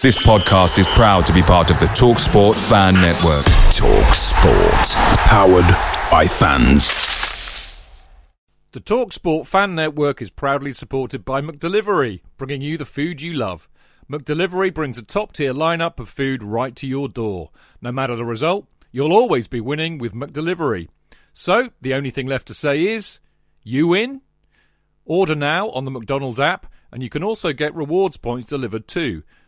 This podcast is proud to be part of the TalkSport Fan Network. TalkSport, powered by fans. The TalkSport Fan Network is proudly supported by McDelivery, bringing you the food you love. McDelivery brings a top-tier lineup of food right to your door. No matter the result, you'll always be winning with McDelivery. So, the only thing left to say is, you win. Order now on the McDonald's app, and you can also get rewards points delivered too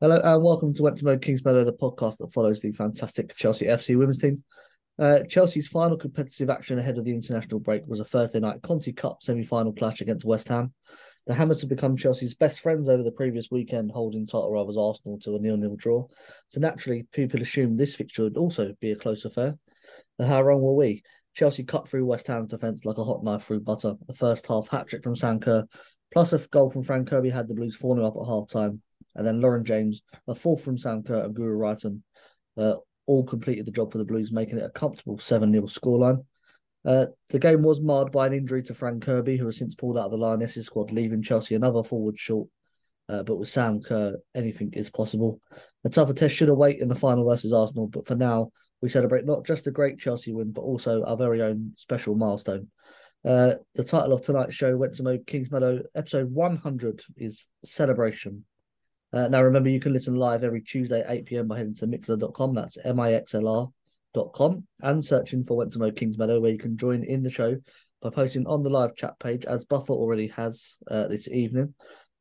Hello and welcome to Went to Mode Kingsmeadow, the podcast that follows the fantastic Chelsea FC women's team. Uh, Chelsea's final competitive action ahead of the international break was a Thursday night Conti Cup semi-final clash against West Ham. The Hammers have become Chelsea's best friends over the previous weekend, holding title rivals Arsenal to a nil-nil draw. So naturally, people assumed this fixture would also be a close affair. But how wrong were we? Chelsea cut through West Ham's defence like a hot knife through butter. A first half hat trick from Sam Kerr, plus a goal from Fran Kirby had the Blues 4 up at half time. And then Lauren James, a fourth from Sam Kerr and Guro Reiten, uh, all completed the job for the Blues, making it a comfortable 7 0 scoreline. Uh, the game was marred by an injury to Fran Kirby, who has since pulled out of the Lionesses squad, leaving Chelsea another forward short. Uh, but with Sam Kerr, anything is possible. A tougher test should await in the final versus Arsenal, but for now, we celebrate not just a great Chelsea win, but also our very own special milestone. Uh, the title of tonight's show, Went to Kings Meadow episode 100, is Celebration. Uh, now, remember, you can listen live every Tuesday at 8 pm by heading to mixlr.com. That's M I X L R.com and searching for Went to Mode Kingsmeadow, where you can join in the show by posting on the live chat page, as Buffer already has uh, this evening.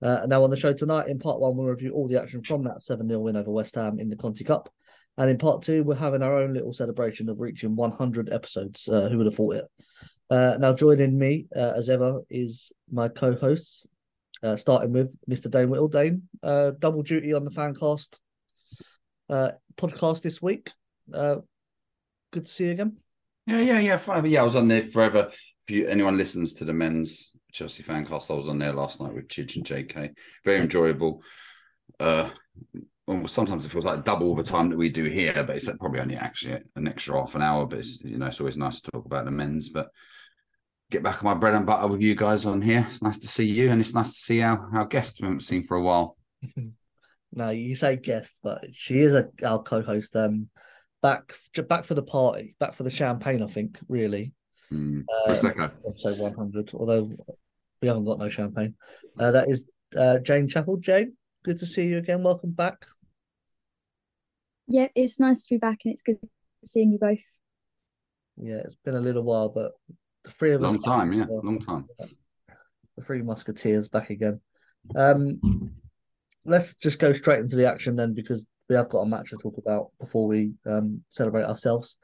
Uh, now, on the show tonight, in part one, we'll review all the action from that 7 0 win over West Ham in the Conti Cup. And in part two, we're having our own little celebration of reaching 100 episodes. Uh, who would have thought it? Uh, now, joining me, uh, as ever, is my co hosts, uh, starting with Mr. Dane Whittle. Dane, uh, double duty on the Fancast uh, podcast this week. Uh, good to see you again. Yeah, yeah, yeah, fine. Yeah, I was on there forever. If you anyone listens to the men's Chelsea Fancast, I was on there last night with Chidge and JK. Very enjoyable. Uh, almost sometimes it feels like double the time that we do here, but it's probably only actually an extra half an hour. But it's you know it's always nice to talk about the men's. But get back on my bread and butter with you guys on here. It's nice to see you, and it's nice to see our, our guests we haven't seen for a while. no, you say guest, but she is a, our co-host. Um, back back for the party, back for the champagne. I think really. Mm, uh, episode one hundred. Although we haven't got no champagne. Uh, that is uh, Jane Chapel. Jane, good to see you again. Welcome back. Yeah, it's nice to be back, and it's good seeing you both. Yeah, it's been a little while, but the three of long us. time, yeah, long time. The three musketeers back again. Um, let's just go straight into the action then, because we have got a match to talk about before we um, celebrate ourselves.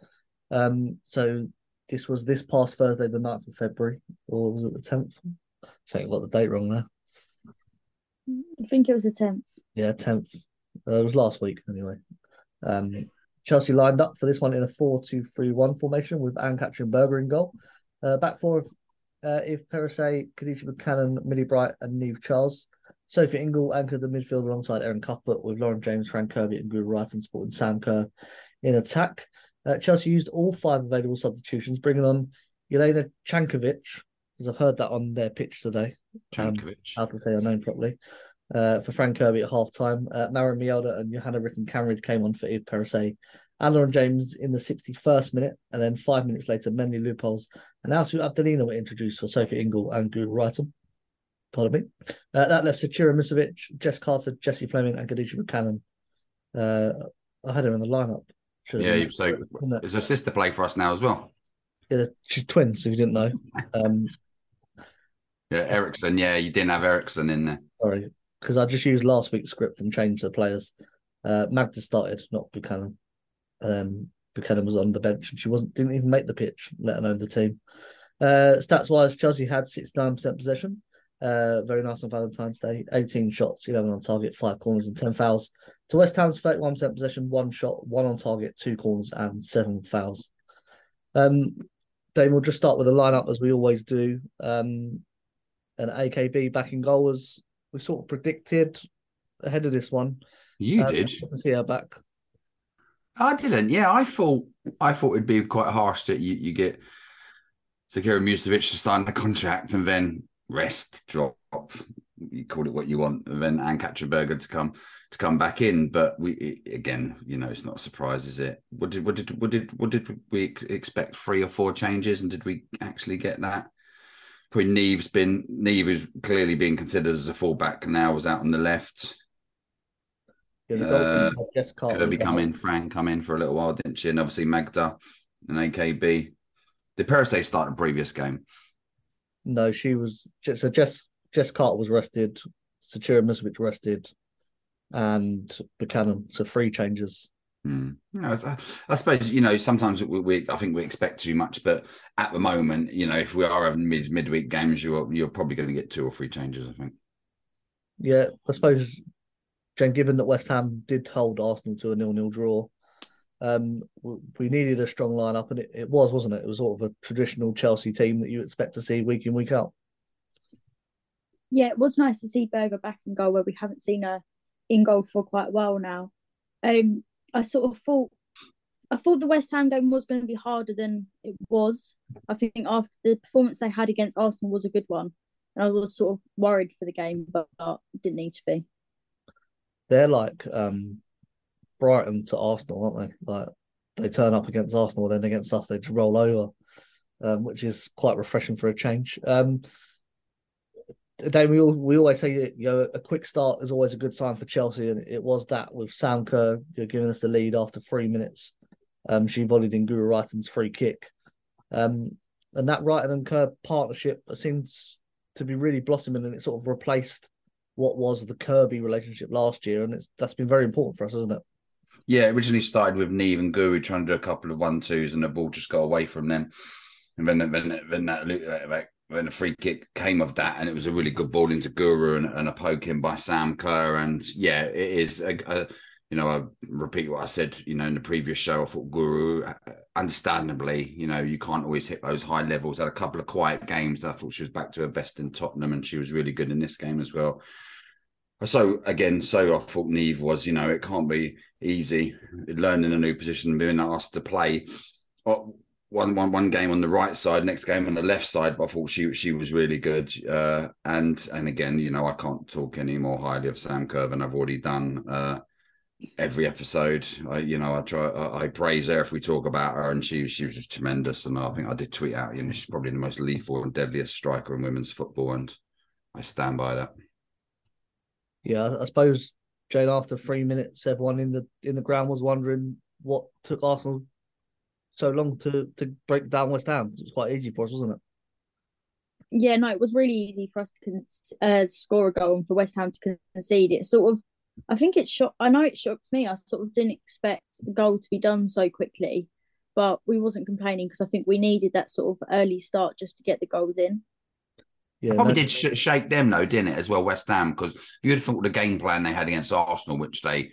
Um, so this was this past Thursday, the 9th of February, or was it the tenth? I think I got the date wrong there. I think it was the tenth. Yeah, tenth. Uh, it was last week anyway. Um, Chelsea lined up for this one in a 4-2-3-1 formation with Ann-Katrin Berger in goal. Uh, back four of uh, Eve Perisset, Kadeisha Buchanan, Millie Bright, and Niamh Charles. Sophie Ingle anchored the midfield alongside Erin Cuthbert with Lauren James, Fran Kirby, and Guro Reiten supporting Sam Kerr in attack. Uh, Chelsea used all five available substitutions, bringing on Jelena Cankovic, because I've heard that on their pitch today. Cankovic. Um, how to say her name properly. uh, for Fran Kirby at half time. Uh, Maren Mjelde and Johanna Rytting Kaneryd came on for Eve Perisset and Lauren James in the 61st minute. And then five minutes later, Mendy Leupolz and Alsu Abdelina were introduced for Sophie Ingle and Guro Reiten. Pardon me. Uh, that left Zecira Musovic, Jess Carter, Jessie Fleming, and Kadeisha Buchanan. Uh, I had her in the lineup. Yeah, been- so it's her sister play for us now as well. Yeah, she's twins, if you didn't know. Um, Yeah, Eriksson. Yeah, you didn't have Eriksson in there. sorry, because I just used last week's script and changed the players. Uh, Magda started, not Buchanan. Um, Buchanan was on the bench and she wasn't didn't even make the pitch, let alone the team. Uh, stats wise, Chelsea had 69% possession. Uh, very nice on Valentine's Day. 18 shots, 11 on target, five corners, and 10 fouls. To West Ham's 31% possession, one shot, one on target, two corners, and seven fouls. Um, Dane, we'll just start with the lineup as we always do. Um, and AKB back in goal as we sort of predicted ahead of this one. You Uh, did. To see her back. I didn't. Yeah, I thought I thought it'd be quite harsh that you, you get Zecira Musovic to sign the contract and then rest drop. You call it what you want, and then Anne Berger to come to come back in. But we again, you know, it's not a surprise, is it? What did what did what did what did we expect? Three or four changes, and did we actually get that? Probably Niamh's been Niamh is clearly being considered as a fullback now. Was out on the left. Yeah, the Uh, goalkeeper, Jess Carter Kirby was come in, Fran come in for a little while, didn't she? And obviously Magda and AKB. Did Perisset start the previous game? No, she was so Jess Jess Carter was rested, Zecira Musovic rested, and Buchanan. So three changes. Hmm. No, I, I suppose you know sometimes we, we I think we expect too much, but at the moment, you know, if we are having mid midweek games, you're you're probably going to get two or three changes. I think. Yeah, I suppose, Jen, given that West Ham did hold Arsenal to a nil-nil draw, um, we needed a strong lineup, and it, it was, wasn't it? It was sort of a traditional Chelsea team that you expect to see week in, week out. Yeah, it was nice to see Berger back in goal where we haven't seen her in goal for quite a while now. Um, I sort of thought I thought the West Ham game was going to be harder than it was. I think after the performance they had against Arsenal was a good one. And I was sort of worried for the game, but it didn't need to be. They're like um, Brighton to Arsenal, aren't they? Like they turn up against Arsenal, then against us they just roll over, um, which is quite refreshing for a change. Um, we all, we always say you know a quick start is always a good sign for Chelsea, and it was that with Sam Kerr giving us the lead after three minutes. Um, she volleyed in Guro Reiten's free kick, um, and that Reiten and Kerr partnership seems to be really blossoming, and it sort of replaced what was the Kirby relationship last year, and it's that's been very important for us, isn't it? Yeah, it originally started with Niamh and Guro trying to do a couple of one twos, and the ball just got away from them. And then, then, then that, that when a free kick came of that, and it was a really good ball into Guro and, and a poke in by Sam Kerr. And yeah, it is a, a you know, I repeat what I said, you know, in the previous show. I thought Guro, understandably, you know, you can't always hit those high levels. Had a couple of quiet games. I thought she was back to her best in Tottenham, and she was really good in this game as well. So again, so I thought Niamh was, you know, it can't be easy learning a new position, being asked to play one one one game on the right side, next game on the left side. But I thought she she was really good. Uh, and and again, you know, I can't talk any more highly of Sam than I've already done. Uh, every episode, I, you know, I try I, I praise her if we talk about her, and she she was just tremendous. And I think I did tweet out, you know, she's probably the most lethal and deadliest striker in women's football, and I stand by that. Yeah, I suppose Jane. After three minutes, everyone in the in the ground was wondering what took Arsenal so long to to break down West Ham. It was quite easy for us, wasn't it? Yeah, no, it was really easy for us to uh, score a goal and for West Ham to concede it. Sort of, I think it shocked. I know it shocked me. I sort of didn't expect the goal to be done so quickly, but we wasn't complaining because I think we needed that sort of early start just to get the goals in. Yeah, Probably no- did sh- shake them though, didn't it, as well, West Ham? Because you'd have thought the game plan they had against Arsenal, which they,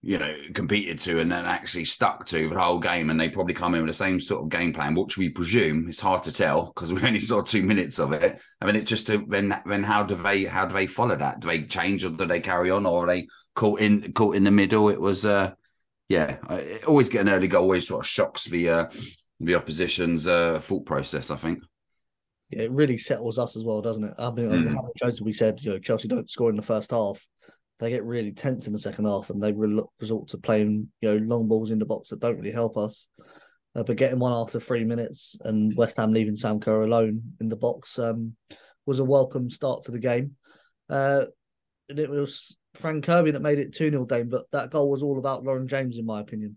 you know, competed to and then actually stuck to the whole game, and they probably come in with the same sort of game plan, which we presume it's hard to tell because we only saw two minutes of it. I mean, it's just to, then then how do they how do they follow that? Do they change or do they carry on, or are they caught in caught in the middle? It was, uh yeah, I- always get an early goal always sort of shocks the uh, the opposition's uh, thought process. I think. Yeah, it really settles us as well, doesn't it? I mean, mm. how many times we said, you know, Chelsea don't score in the first half, they get really tense in the second half, and they re- resort to playing, you know, long balls in the box that don't really help us. Uh, but getting one after three minutes and West Ham leaving Sam Kerr alone in the box um, was a welcome start to the game. Uh, and it was Fran Kirby that made it 2 0 Dane, but that goal was all about Lauren James, in my opinion.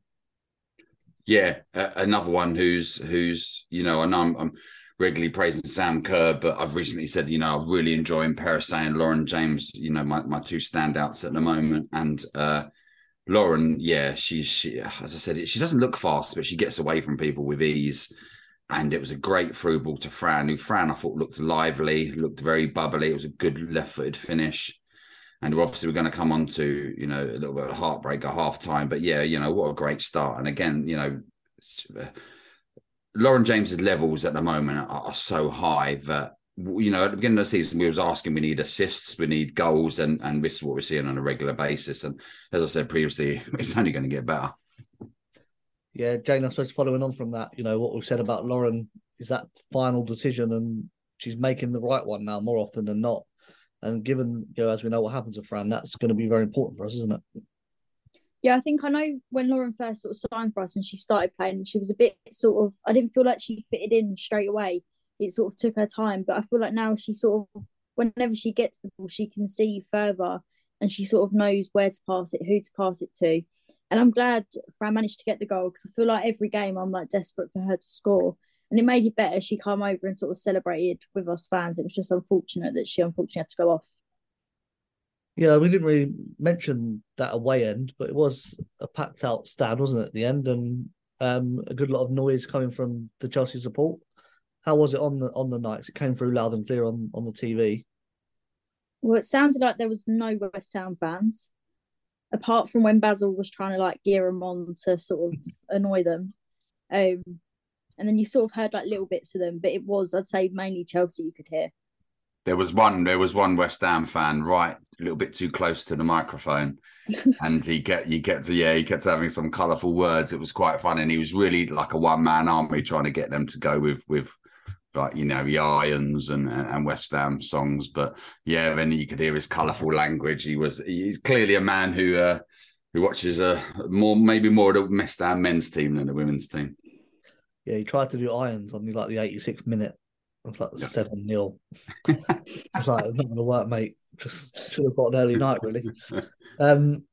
Yeah, uh, another one who's who's you know, and I'm, I'm regularly praising Sam Kerr, but I've recently said you know I'm really enjoying Perisset and Lauren James. You know, my, my two standouts at the moment, and uh, Lauren, yeah, she's she as I said, she doesn't look fast, but she gets away from people with ease. And it was a great through ball to Fran, who Fran I thought looked lively, looked very bubbly. It was a good left footed finish and obviously we're going to come on to you know a little bit of heartbreak at half time but yeah you know what a great start and again you know lauren james's levels at the moment are, are, so high that you know at the beginning of the season we was asking we need assists we need goals and and this is what we're seeing on a regular basis. And as i said previously it's only going to get better. Yeah jane i suppose following on from that you know what we've said about lauren is that final decision and she's making the right one now more often than not. And given, you know, as we know what happens with Fran, that's going to be very important for us, isn't it? Yeah, I think I know when Lauren first sort of signed for us and she started playing, she was a bit sort of, I didn't feel like she fitted in straight away. It sort of took her time, but I feel like now she sort of, whenever she gets the ball, she can see further and she sort of knows where to pass it, who to pass it to. And I'm glad Fran managed to get the goal because I feel like every game I'm like desperate for her to score and it made it better. She came over and sort of celebrated with us fans. It was just unfortunate that she unfortunately had to go off. Yeah, we didn't really mention that away end, but it was a packed out stand, wasn't it, at the end, and um, a good lot of noise coming from the Chelsea support. How was it on the on the nights? It came through loud and clear on on the TV. Well, it sounded like there was no West Ham fans, apart from when Basil was trying to like gear them on to sort of annoy them. Um, and then you sort of heard like little bits of them, but it was I'd say mainly Chelsea you could hear. There was one. There was one West Ham fan right a little bit too close to the microphone, and he get you get to yeah he kept having some colourful words. It was quite fun, and he was really like a one man army trying to get them to go with with like you know the Irons and and West Ham songs. But yeah, then you could hear his colourful language. He was he's clearly a man who uh, who watches a uh, more maybe more of the West Ham men's team than the women's team. Yeah, he tried to do irons on the like the 86th minute. Was like seven 0 I was like, not gonna work, mate. Just should have got an early night, really. Um,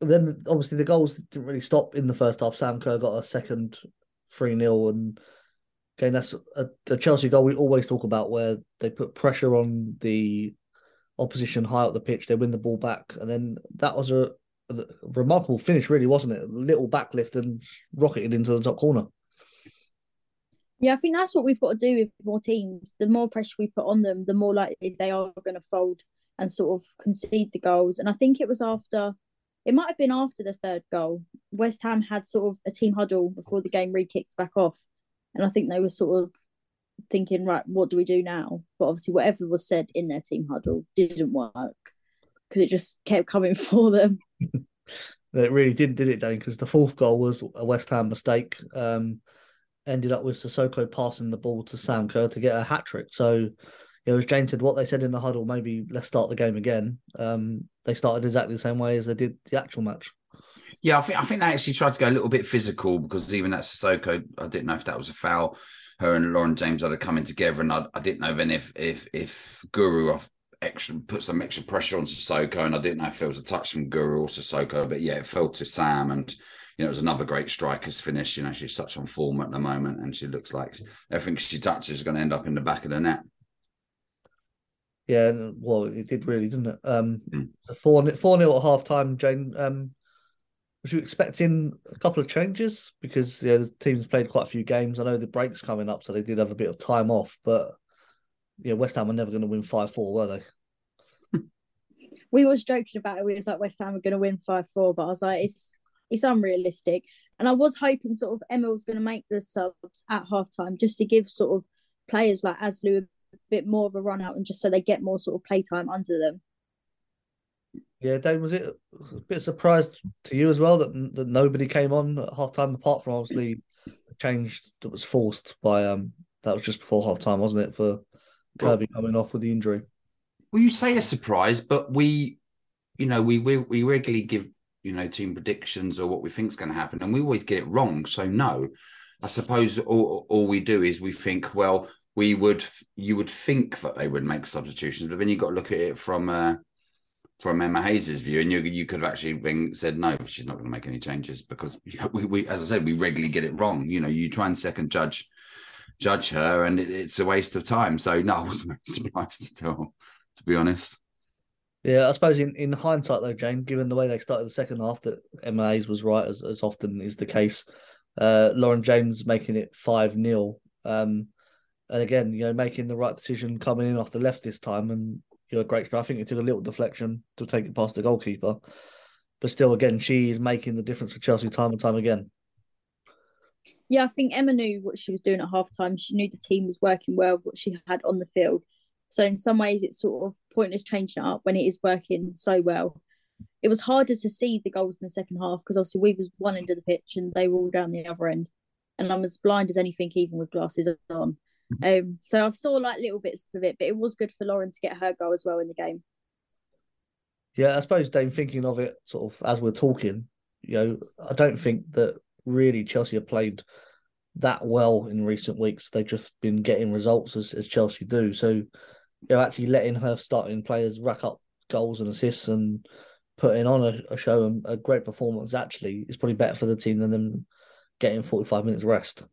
then obviously the goals didn't really stop in the first half. Sam Kerr got a second 3 0 and again that's a, a, Chelsea goal we always talk about where they put pressure on the opposition high up the pitch, they win the ball back, and then that was a, a remarkable finish, really, wasn't it? A little backlift and rocketed into the top corner. Yeah, I think that's what we've got to do with more teams. The more pressure we put on them, the more likely they are going to fold and sort of concede the goals. And I think it was after, it might have been after the third goal. West Ham had sort of a team huddle before the game re kicked back off. And I think they were sort of thinking, right, what do we do now? But obviously, whatever was said in their team huddle didn't work because it just kept coming for them. it really didn't, did it, Dane? Because the fourth goal was a West Ham mistake. Um, ended up with Cissoko passing the ball to Sam Kerr to get a hat trick. So, you know, as Jane said, what they said in the huddle, maybe let's start the game again. Um, they started exactly the same way as they did the actual match. Yeah, I think I think they actually tried to go a little bit physical because even that Cissoko, I didn't know if that was a foul. Her and Lauren James had coming together, and I, I didn't know then if if if Guro extra put some extra pressure on Cissoko, and I didn't know if there was a touch from Guro or Cissoko, but yeah, it fell to Sam, and you know, it was another great striker's finish. You know, she's such on form at the moment, and she looks like everything she touches is going to end up in the back of the net. Yeah, well, it did really, didn't it? Um, mm. four four nil at half time. Jane, um, was you expecting a couple of changes because yeah, the team's played quite a few games? I know the break's coming up, so they did have a bit of time off, but yeah, West Ham are never going to win five four, were they? we was joking about it. We was like West Ham are going to win five four, but I was like, it's it's unrealistic. And I was hoping sort of Emma was going to make the subs at halftime just to give sort of players like Aslu a bit more of a run out and just so they get more sort of playtime under them. Yeah, Dane, was it a bit surprised to you as well that that nobody came on at halftime apart from obviously a change that was forced by um That was just before half time, wasn't it? For Kirby coming off with the injury. Well, you say a surprise, but we, you know, we we, we regularly give you know team predictions or what we think is going to happen, and we always get it wrong. So no, I suppose all, all we do is we think, well, we would you would think that they would make substitutions, but then you got to look at it from uh, from Emma Hayes's view, and you you could have actually been said no, she's not going to make any changes because we, we as I said we regularly get it wrong. You know, you try and second judge judge her, and it, it's a waste of time. So no, I wasn't surprised at all, to be honest. Yeah, I suppose in, in hindsight though, Jane, given the way they started the second half, that Hayes was right as, as often is the case. Uh, Lauren James making it five 0 um, and again, you know, making the right decision coming in off the left this time, and you know, great. I think it took a little deflection to take it past the goalkeeper, but still, again, she is making the difference for Chelsea time and time again. Yeah, I think Emma knew what she was doing at half time. She knew the team was working well, what she had on the field. So in some ways, it's sort of pointless changing it up when it is working so well. It was harder to see the goals in the second half because obviously we was one end of the pitch and they were all down the other end, and I'm as blind as anything, even with glasses on. Um, so I've saw like little bits of it, but it was good for Lauren to get her goal as well in the game. Yeah, I suppose Dave, thinking of it sort of as we're talking, you know, I don't think that really Chelsea have played that well in recent weeks. They've just been getting results as, as Chelsea do. So, you know, actually letting her starting players rack up goals and assists and putting on a, a show and a great performance actually is probably better for the team than them getting 45 minutes rest.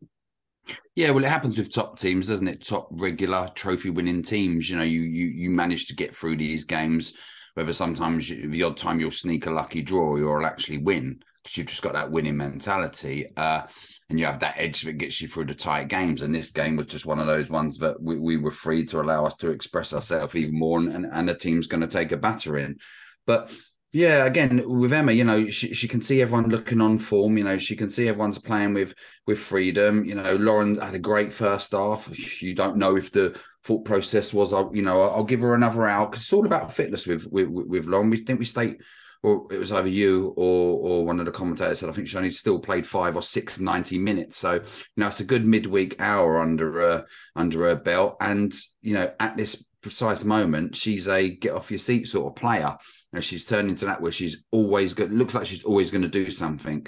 Yeah, well, it happens with top teams, doesn't it? Top regular trophy winning teams. You know, you you you manage to get through these games. Whether sometimes you, the odd time you'll sneak a lucky draw, you'll actually win because you've just got that winning mentality, uh, and you have that edge that gets you through the tight games. And this game was just one of those ones that we, we were free to allow us to express ourselves even more, and, and, the team's going to take a batter in. But yeah, again with Emma, you know, she, she can see everyone looking on form. You know, she can see everyone's playing with with freedom. You know, Lauren had a great first half. You don't know if the thought process was, I'll, you know, I'll give her another out because it's all about fitness with with with Lauren. We think we stayed, or it was either you or or one of the commentators said I think she only still played five or six 90 minutes. So you know, it's a good midweek hour under her under her belt, and you know, at this precise moment, she's a get off your seat sort of player. And she's turned into that where she's always good. Looks like she's always going to do something.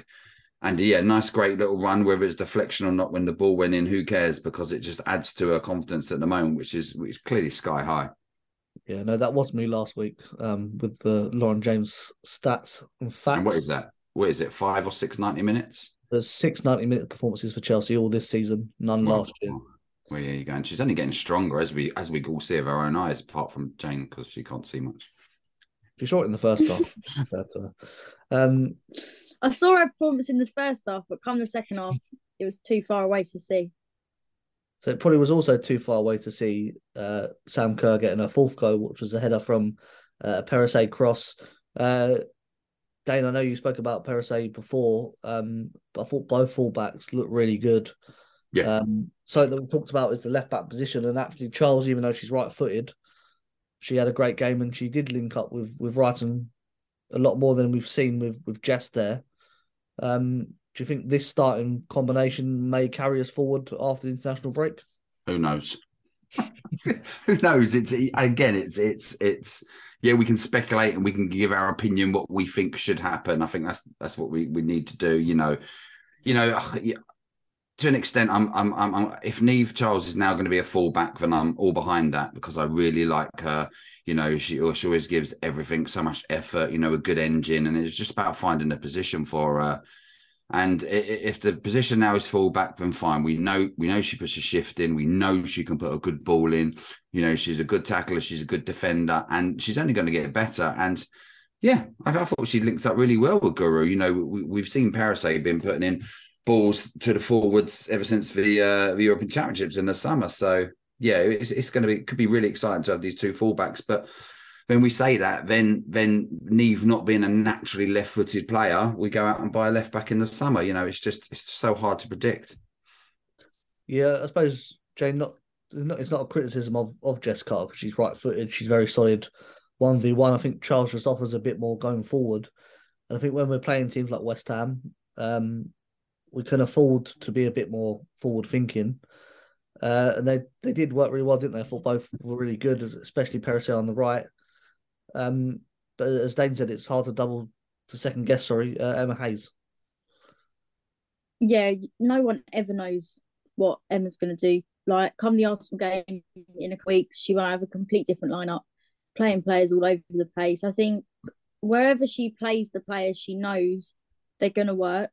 And yeah, nice, great little run, whether it's deflection or not. When the ball went in, who cares? Because it just adds to her confidence at the moment, which is which is clearly sky high. Yeah, no, that was me last week um, with the Lauren James stats and facts. And what is that? What is it? Five or six 90 minutes? There's six 90 minute performances for Chelsea all this season, none well, last year. Well, yeah, you go. And she's only getting stronger as we as we all see of our own eyes, apart from Jane because she can't see much. She saw it in the first half. uh, um, I saw her performance in the first half, but come the second half, it was too far away to see. So it probably was also too far away to see uh, Sam Kerr getting a fourth goal, which was a header from uh, Perisset cross. Uh, Dane, I know you spoke about Perisset before, um, but I thought both fullbacks looked really good. Yeah. Um, something that we talked about is the left back position, and actually Charles, even though she's right footed, she had a great game and she did link up with with Reiten a lot more than we've seen with with Jess there. Um, do you think this starting combination may carry us forward after the international break? Who knows? Who knows? It's again, it's it's it's yeah. We can speculate and we can give our opinion what we think should happen. I think that's that's what we we need to do. You know, you know. To an extent, I'm, I'm, I'm, I'm if Niamh Charles is now going to be a fullback, then I'm all behind that because I really like her. You know, she, oh, she always gives everything so much effort. You know, a good engine, and it's just about finding a position for her and if the position now is fullback, then fine. We know we know she puts a shift in. We know she can put a good ball in. You know, she's a good tackler. She's a good defender, and she's only going to get better. And yeah, I, I thought she linked up really well with Guro. You know, we, have seen Perisset been putting in balls to the forwards ever since the uh, the European Championships in the summer. So yeah, it's, it's going to be could be really exciting to have these two fullbacks, but when we say that, then then Niamh not being a naturally left-footed player, we go out and buy a left back in the summer. You know, it's just it's so hard to predict. Yeah, I suppose Jane. Not, it's not a criticism of of Jess Carter because she's right-footed. She's very solid, one v one. I think Charles just offers a bit more going forward, and I think when we're playing teams like West Ham, um, we can afford to be a bit more forward thinking. Uh, and they, they did work really well, didn't they? I thought both were really good, especially Perisset on the right. Um, but as Dane said, it's hard to double to second guess. Sorry, uh, Emma Hayes. Yeah, no one ever knows what Emma's going to do. Like, come the Arsenal game in a week, she will have a complete different lineup, playing players all over the place. I think wherever she plays the players, she knows they're going to work.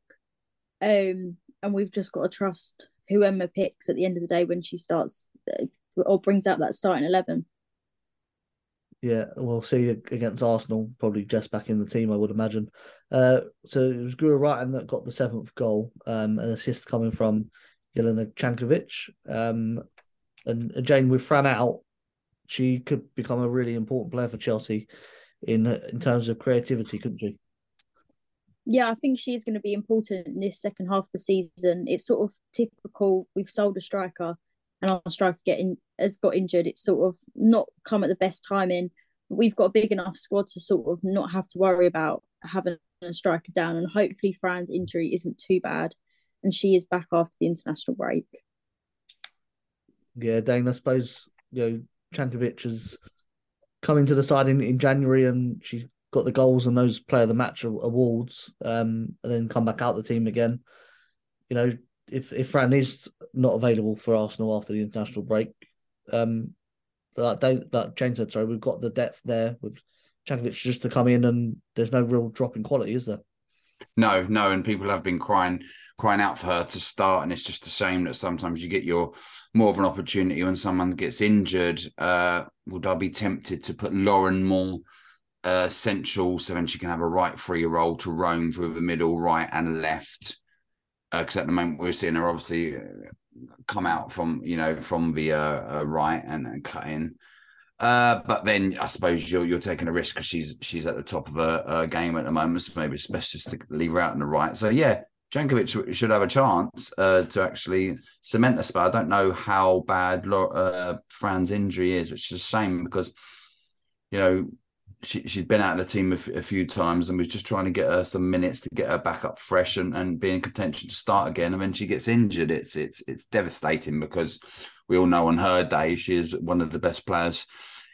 Um, and we've just got to trust who Emma picks at the end of the day when she starts uh, or brings out that starting eleven. Yeah, we'll see against Arsenal, probably just back in the team, I would imagine. Uh, so it was Guro Reiten that got the seventh goal, um, an assist coming from Jelena Cankovic. Um, and Jane, with Fran out, she could become a really important player for Chelsea in in terms of creativity, couldn't she? Yeah, I think she is going to be important in this second half of the season. It's sort of typical. We've sold a striker, and our striker getting has got injured. It's sort of not come at the best timing. We've got a big enough squad to sort of not have to worry about having a striker down, and hopefully Fran's injury isn't too bad, and she is back after the international break. Yeah, Dane, I suppose you know Cankovic has come into the side in, in January, and she got the goals and those player of the match awards, um, and then come back out the team again. You know, if if Fran is not available for Arsenal after the international break, um, like they like James said, sorry, we've got the depth there with Cankovic just to come in, and there's no real drop in quality, is there? No, no, and people have been crying crying out for her to start, and it's just a shame that sometimes you get your more of an opportunity when someone gets injured. Uh, would I be tempted to put Lauren more uh, central so then she can have a right free role to roam through the middle, right and left? Because uh, at the moment we're seeing her obviously uh, come out from you know from the uh, uh, right and, and cut in. Uh, but then I suppose you're you're taking a risk because she's she's at the top of her, game at the moment, so maybe it's best just to leave her out on the right. So yeah, Cankovic should have a chance uh, to actually cement the spot. I don't know how bad Fran's injury is, which is a shame because you know she, she's been out of the team a, f- a few times and was just trying to get her some minutes to get her back up fresh and, and be in contention to start again. And when she gets injured, it's it's it's devastating because we all know on her day she is one of the best players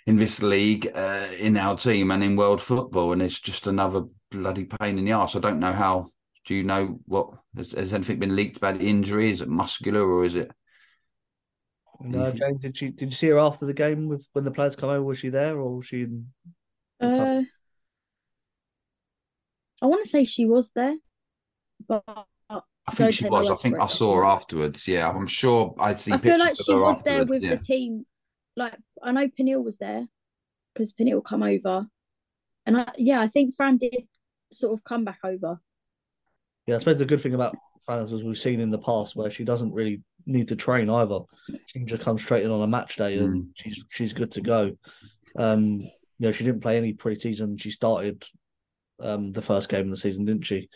in this league, uh, in our team, and in world football. And it's just another bloody pain in the ass. I don't know how. Do you know what has, has anything been leaked about the injury? Is it muscular or is it? No, James. Did she did you see her after the game with when the players come over? Was she there or was she in uh, I want to say she was there, but I think she was. I think I saw her afterwards. Yeah, I'm sure I'd see. I feel like she was there with yeah. the team. Like I know Pernille was there because Pernille come over, and I, yeah, I think Fran did sort of come back over. Yeah, I suppose the good thing about Fran is we've seen in the past where she doesn't really need to train either. She can just come straight in on a match day and mm. she's she's good to go. Um, you know, she didn't play any preseason. She started um, the first game of the season, didn't she?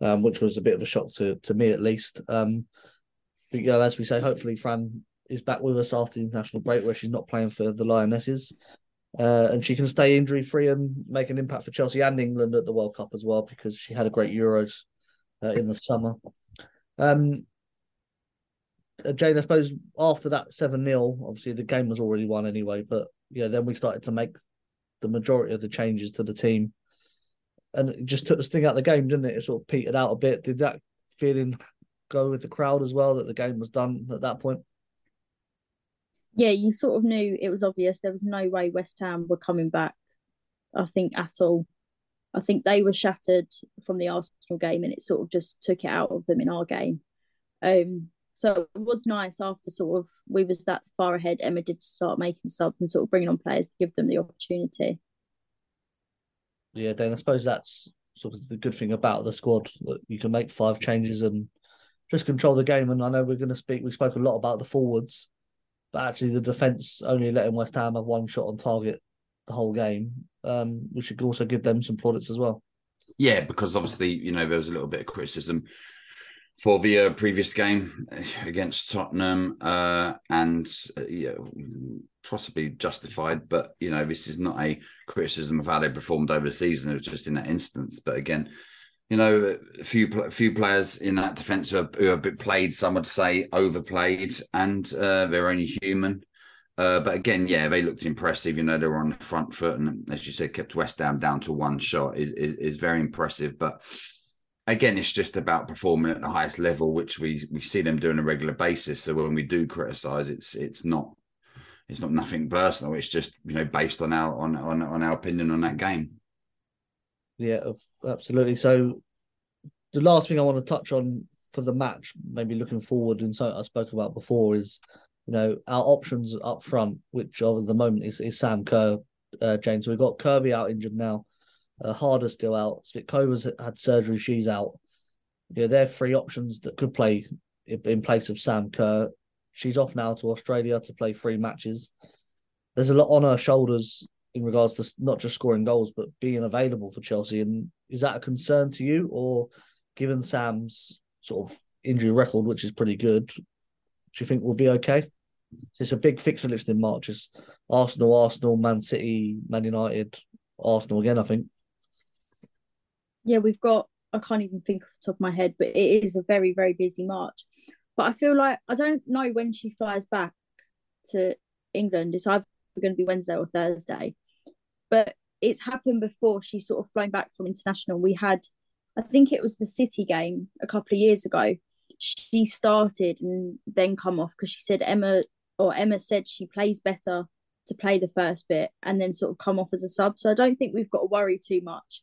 Um, which was a bit of a shock to to me at least. Um, but you know, as we say, hopefully Fran is back with us after the international break, where she's not playing for the Lionesses, uh, and she can stay injury free and make an impact for Chelsea and England at the World Cup as well, because she had a great Euros uh, in the summer. Um, uh, Jane, I suppose after that seven 0 obviously the game was already won anyway, but yeah, then we started to make the majority of the changes to the team, and it just took the sting out of the game, didn't it? It sort of petered out a bit. Did that feeling go with the crowd as well that the game was done at that point? Yeah, you sort of knew it was obvious there was no way West Ham were coming back. I think at all. I think they were shattered from the Arsenal game, and it sort of just took it out of them in our game. Um, so it was nice after sort of we was that far ahead. Emma did start making subs and sort of bringing on players to give them the opportunity. Yeah, Dan, I suppose that's sort of the good thing about the squad that you can make five changes and just control the game. And I know we're going to speak. We spoke a lot about the forwards, but actually the defense only letting West Ham have one shot on target the whole game. Um, we should also give them some plaudits as well. Yeah, because obviously you know there was a little bit of criticism for the uh, previous game against Tottenham, uh, and uh, yeah, possibly justified. But you know, this is not a criticism of how they performed over the season. It was just in that instance. But again, you know, a few a few players in that defence who, have, who been played. Some would say overplayed, and uh, they're only human. Uh, but again, yeah, they looked impressive. You know, they were on the front foot, and as you said, kept West Ham down to one shot is is, is very impressive. But again, it's just about performing at the highest level, which we we see them do on a regular basis. So when we do criticise, it's it's not it's not nothing personal. It's just you know based on our on on, on our opinion on that game. Yeah, absolutely. So the last thing I want to touch on for the match, maybe looking forward, and something I spoke about before is, you know, our options up front, which of the moment is, is Sam Kerr, uh, James. We've got Kirby out injured now, uh, Harder still out. Svitkova's had surgery, she's out. Yeah, they're three options that could play in place of Sam Kerr. She's off now to Australia to play three matches. There's a lot on her shoulders in regards to not just scoring goals but being available for Chelsea. And is that a concern to you, or given Sam's sort of injury record, which is pretty good, do you think we'll be okay? It's a big fixture list in March. It's Arsenal, Arsenal, Man City, Man United, Arsenal again. I think. Yeah, we've got. I can't even think off the top of my head, but it is a very, very busy March. But I feel like I don't know when she flies back to England. It's either going to be Wednesday or Thursday. But it's happened before. She's sort of flown back from international. We had, I think it was the City game a couple of years ago. She started and then come off because she said Emma or Emma said she plays better to play the first bit and then sort of come off as a sub. So I don't think we've got to worry too much.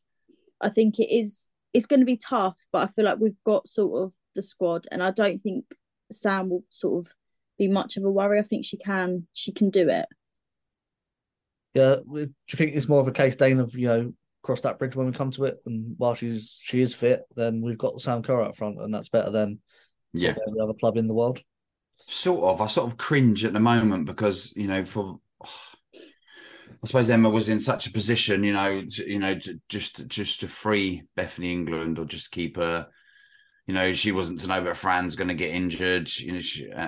I think it is it's going to be tough, but I feel like we've got sort of the squad, and I don't think Sam will sort of be much of a worry. I think she can she can do it. Yeah, do you think it's more of a case, Dane, of you know cross that bridge when we come to it, and while she's she is fit, then we've got Sam Kerr up front, and that's better than yeah every other club in the world. Sort of, I sort of cringe at the moment because you know for. I suppose Emma was in such a position, you know, to, you know, to, just just to free Bethany England or just keep her. You know, she wasn't to know that Fran's going to get injured, you know, she, uh,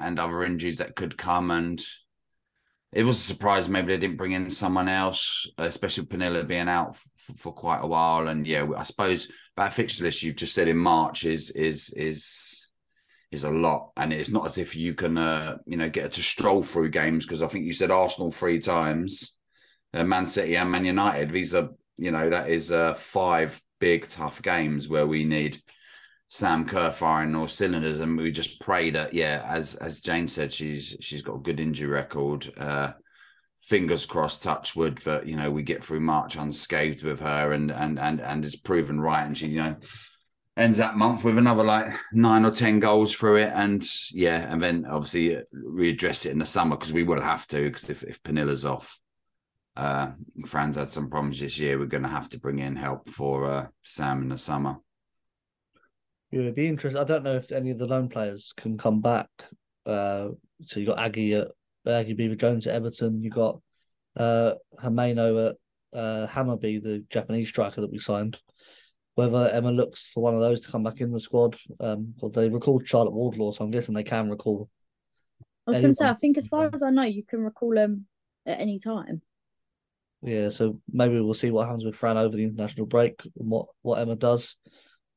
and other injuries that could come, and it was a surprise. Maybe they didn't bring in someone else, especially Pernille being out for, for quite a while. And yeah, I suppose that fixture list you've just said in March is is is is a lot, and it's not as if you can uh, you know get to stroll through games because I think you said Arsenal three times, uh, Man City and Man United. These are you know that is uh, five big tough games where we need Sam Kerr firing all cylinders, and we just pray that yeah, as as Jane said, she's she's got a good injury record. Uh, fingers crossed, touch wood that you know we get through March unscathed with her, and and and and it's proven right, and she you know ends that month with another like nine or ten goals through it, and yeah, and then obviously readdress it in the summer because we will have to because if if Pernille's off. Uh, Fran's had some problems this year. We're going to have to bring in help for uh, Sam in the summer. Yeah, it'd be interesting. I don't know if any of the loan players can come back. Uh, so you got Aggie at Aggie Beever-Jones at Everton. You got uh Hamano at uh, Hammarby, the Japanese striker that we signed. Whether Emma looks for one of those to come back in the squad, um, well, they recalled Charlotte Wardlaw, so I'm guessing they can recall. I was going to say, I think as far as I know, you can recall them at any time. Yeah, so maybe we'll see what happens with Fran over the international break and what what Emma does.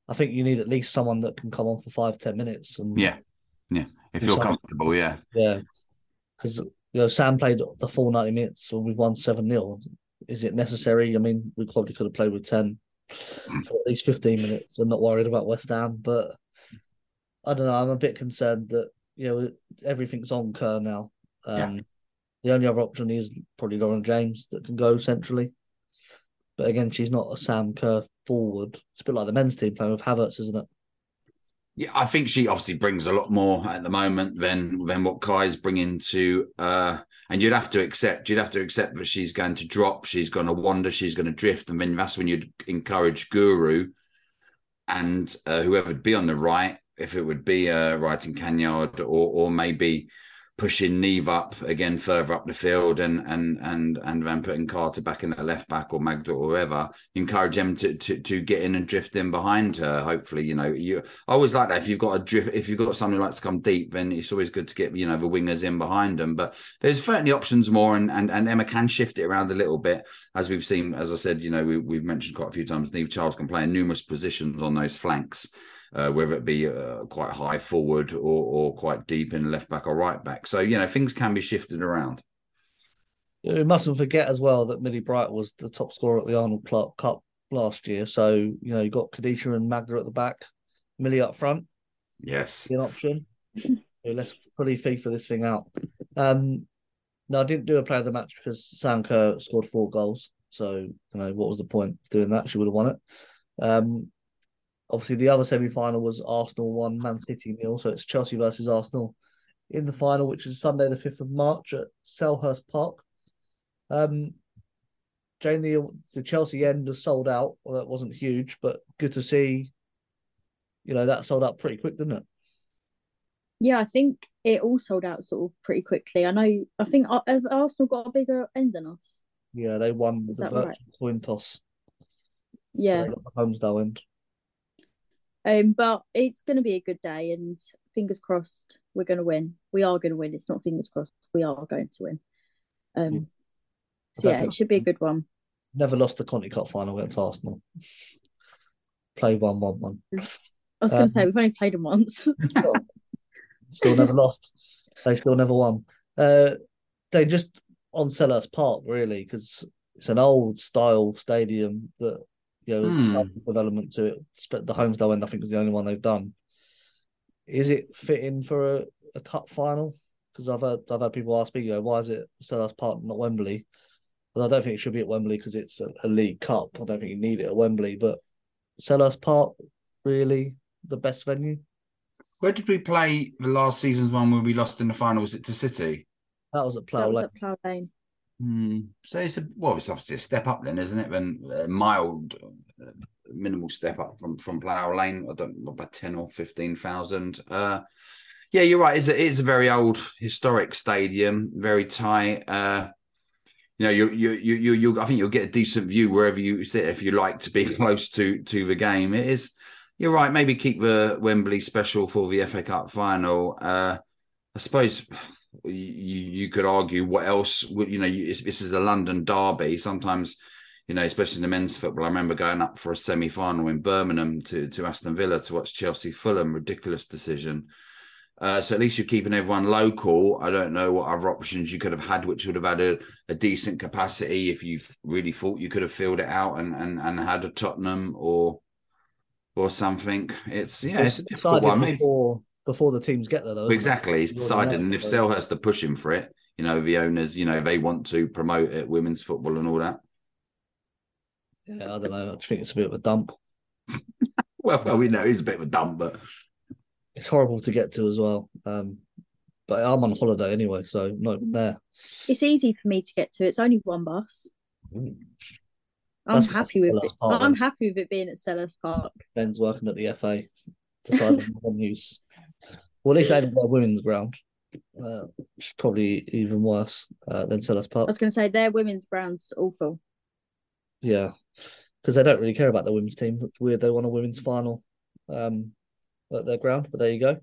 I think you need at least someone that can come on for five ten minutes. And yeah, yeah, if you're comfortable, yeah, yeah, because you know Sam played the full ninety minutes when we won seven 0 Is it necessary? I mean, we probably could have played with ten for at least fifteen minutes and not worried about West Ham. But I don't know. I'm a bit concerned that you know everything's on Kerr now. Um, yeah. The only other option is probably Lauren James that can go centrally. But again, she's not a Sam Kerr forward. It's a bit like the men's team playing with Havertz, isn't it? Yeah, I think she obviously brings a lot more at the moment than than what Kai's bringing to. Uh, and you'd have to accept, you'd have to accept that she's going to drop, she's going to wander, she's going to drift, and then that's when you'd encourage Guro and uh, whoever would be on the right, if it would be uh, Rytting Kaneryd or or maybe pushing Niamh up again further up the field and and and and then putting Carter back in the left back or Magda or whoever, encourage them to, to to get in and drift in behind her. Hopefully, you know, you I always like that. If you've got a drift, if you've got somebody who likes to come deep, then it's always good to get you know the wingers in behind them. But there's certainly options more, and and, and Emma can shift it around a little bit as we've seen. As I said, you know, we, we've mentioned quite a few times. Niamh Charles can play in numerous positions on those flanks uh, whether it be uh, quite high forward or, or quite deep in left back or right back. So, you know, things can be shifted around. We mustn't forget as well that Millie Bright was the top scorer at the Arnold Clark Cup last year. So, you know, you got Kadeisha and Magda at the back, Millie up front. Yes. An option. so let's fully FIFA this thing out. Um, no, I didn't do a player of the match because Sam Kerr scored four goals. So, you know, what was the point of doing that? She would have won it. Um, Obviously, the other semi final was Arsenal 1, Man City nil. So it's Chelsea versus Arsenal in the final, which is Sunday, the 5th of March at Selhurst Park. Um, Jane, the, the Chelsea end was sold out. Well, that wasn't huge, but good to see, you know, that sold out pretty quick, didn't it? Yeah, I think it all sold out sort of pretty quickly. I know, I think Arsenal got a bigger end than us. Yeah, they won Is the virtual right? coin toss. Yeah. So the Holmesdale end. Um, but it's going to be a good day, and fingers crossed, we're going to win. We are going to win. It's not fingers crossed. We are going to win. Um, so yeah, it should be a good one. Never lost the Conti Cup final against Arsenal. Play one, one, one. I was going to um, say we've only played them once. still never lost. They still never won. Uh, they just on Selhurst Park really because it's an old style stadium that you know, mm. some development to it. but The Holmesdale end, I think, is the only one they've done. Is it fitting for a, a cup final? Because I've heard I've had people ask me, you know, why is it Selhurst Park not Wembley? Well, I don't think it should be at Wembley because it's a, a, league cup. I don't think you need it at Wembley, but Selhurst Park really the best venue. Where did we play the last season's one where we lost in the final? Was it to City? That was at Plough Lane. At Plough Lane. Hmm. So it's a well, it's obviously a step up then, isn't it? Then a mild, uh, minimal step up from from Plough Lane. I don't know about ten or fifteen thousand. Uh, yeah, you're right. It's a, it's a very old historic stadium, very tight. Uh, you know, you you you you. I think you'll get a decent view wherever you sit if you like to be close to to the game. It is. You're right. Maybe keep the Wembley special for the FA Cup final. Uh, I suppose you, you could argue what else would you know you, this is a London derby sometimes you know especially in the men's football I remember going up for a semi-final in Birmingham to to Aston Villa to watch Chelsea Fulham ridiculous decision uh, so at least you're keeping everyone local. I don't know what other options you could have had, which would have had a, a decent capacity if you really thought you could have filled it out and, and, and had a Tottenham or or something. It's yeah, it's, it's a difficult one. Before, before the teams get there, though. Exactly, he's decided, and if Selhurst are pushing for it, you know, the owners, you know, they want to promote it, women's football and all that. Yeah, I don't know. I just think it's a bit of a dump. well, well, we know it's a bit of a dump, but it's horrible to get to as well. Um, but I'm on holiday anyway, so not there. It's easy for me to get to. It's only one bus. Mm. I'm That's happy with it. Park, I'm happy with it being at Selhurst Park. Ben's working at the FA, deciding on use well, at least a women's ground, uh, which is probably even worse uh, than Selhurst Park. I was going to say their women's ground's awful. Yeah, because they don't really care about the women's team. It's weird they won a women's final um, at their ground, but there you go.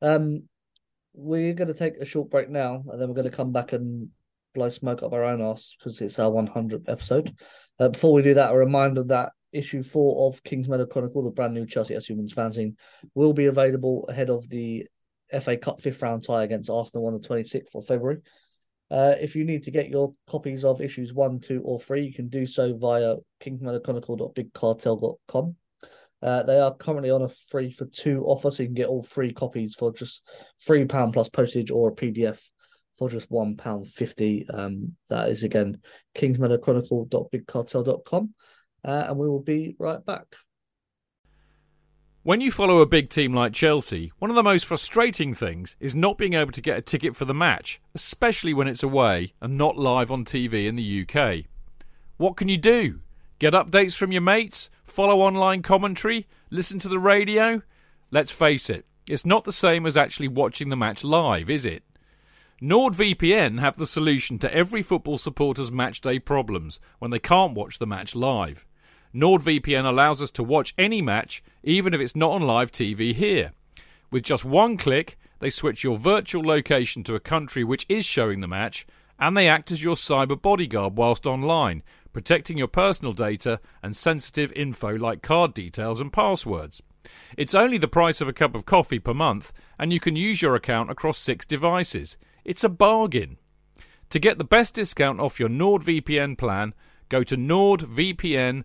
Um, we're going to take a short break now, and then we're going to come back and blow smoke up our own ass because it's our 100th episode. Uh, before we do that, a reminder that issue four of Kings Meadow Chronicle, the brand new Chelsea FC Women's fanzine, will be available ahead of the FA Cup fifth round tie against Arsenal on the 26th of February. Uh, if you need to get your copies of issues one, two, or three, you can do so via kingsmeadowchronicle.bigcartel.com. Uh, they are currently on a free for two offer, so you can get all three copies for just three pound plus postage or a PDF for just one pound fifty. Um, that is again kingsmeadowchronicle.bigcartel.com, uh, and we will be right back. When you follow a big team like Chelsea, one of the most frustrating things is not being able to get a ticket for the match, especially when it's away and not live on TV in the UK. What can you do? Get updates from your mates? Follow online commentary? Listen to the radio? Let's face it, it's not the same as actually watching the match live, is it? NordVPN have the solution to every football supporter's matchday problems when they can't watch the match live. NordVPN allows us to watch any match, even if it's not on live TV here. With just one click, they switch your virtual location to a country which is showing the match, and they act as your cyber bodyguard whilst online, protecting your personal data and sensitive info like card details and passwords. It's only the price of a cup of coffee per month, and you can use your account across six devices. It's a bargain. To get the best discount off your NordVPN plan, go to nordvpn.com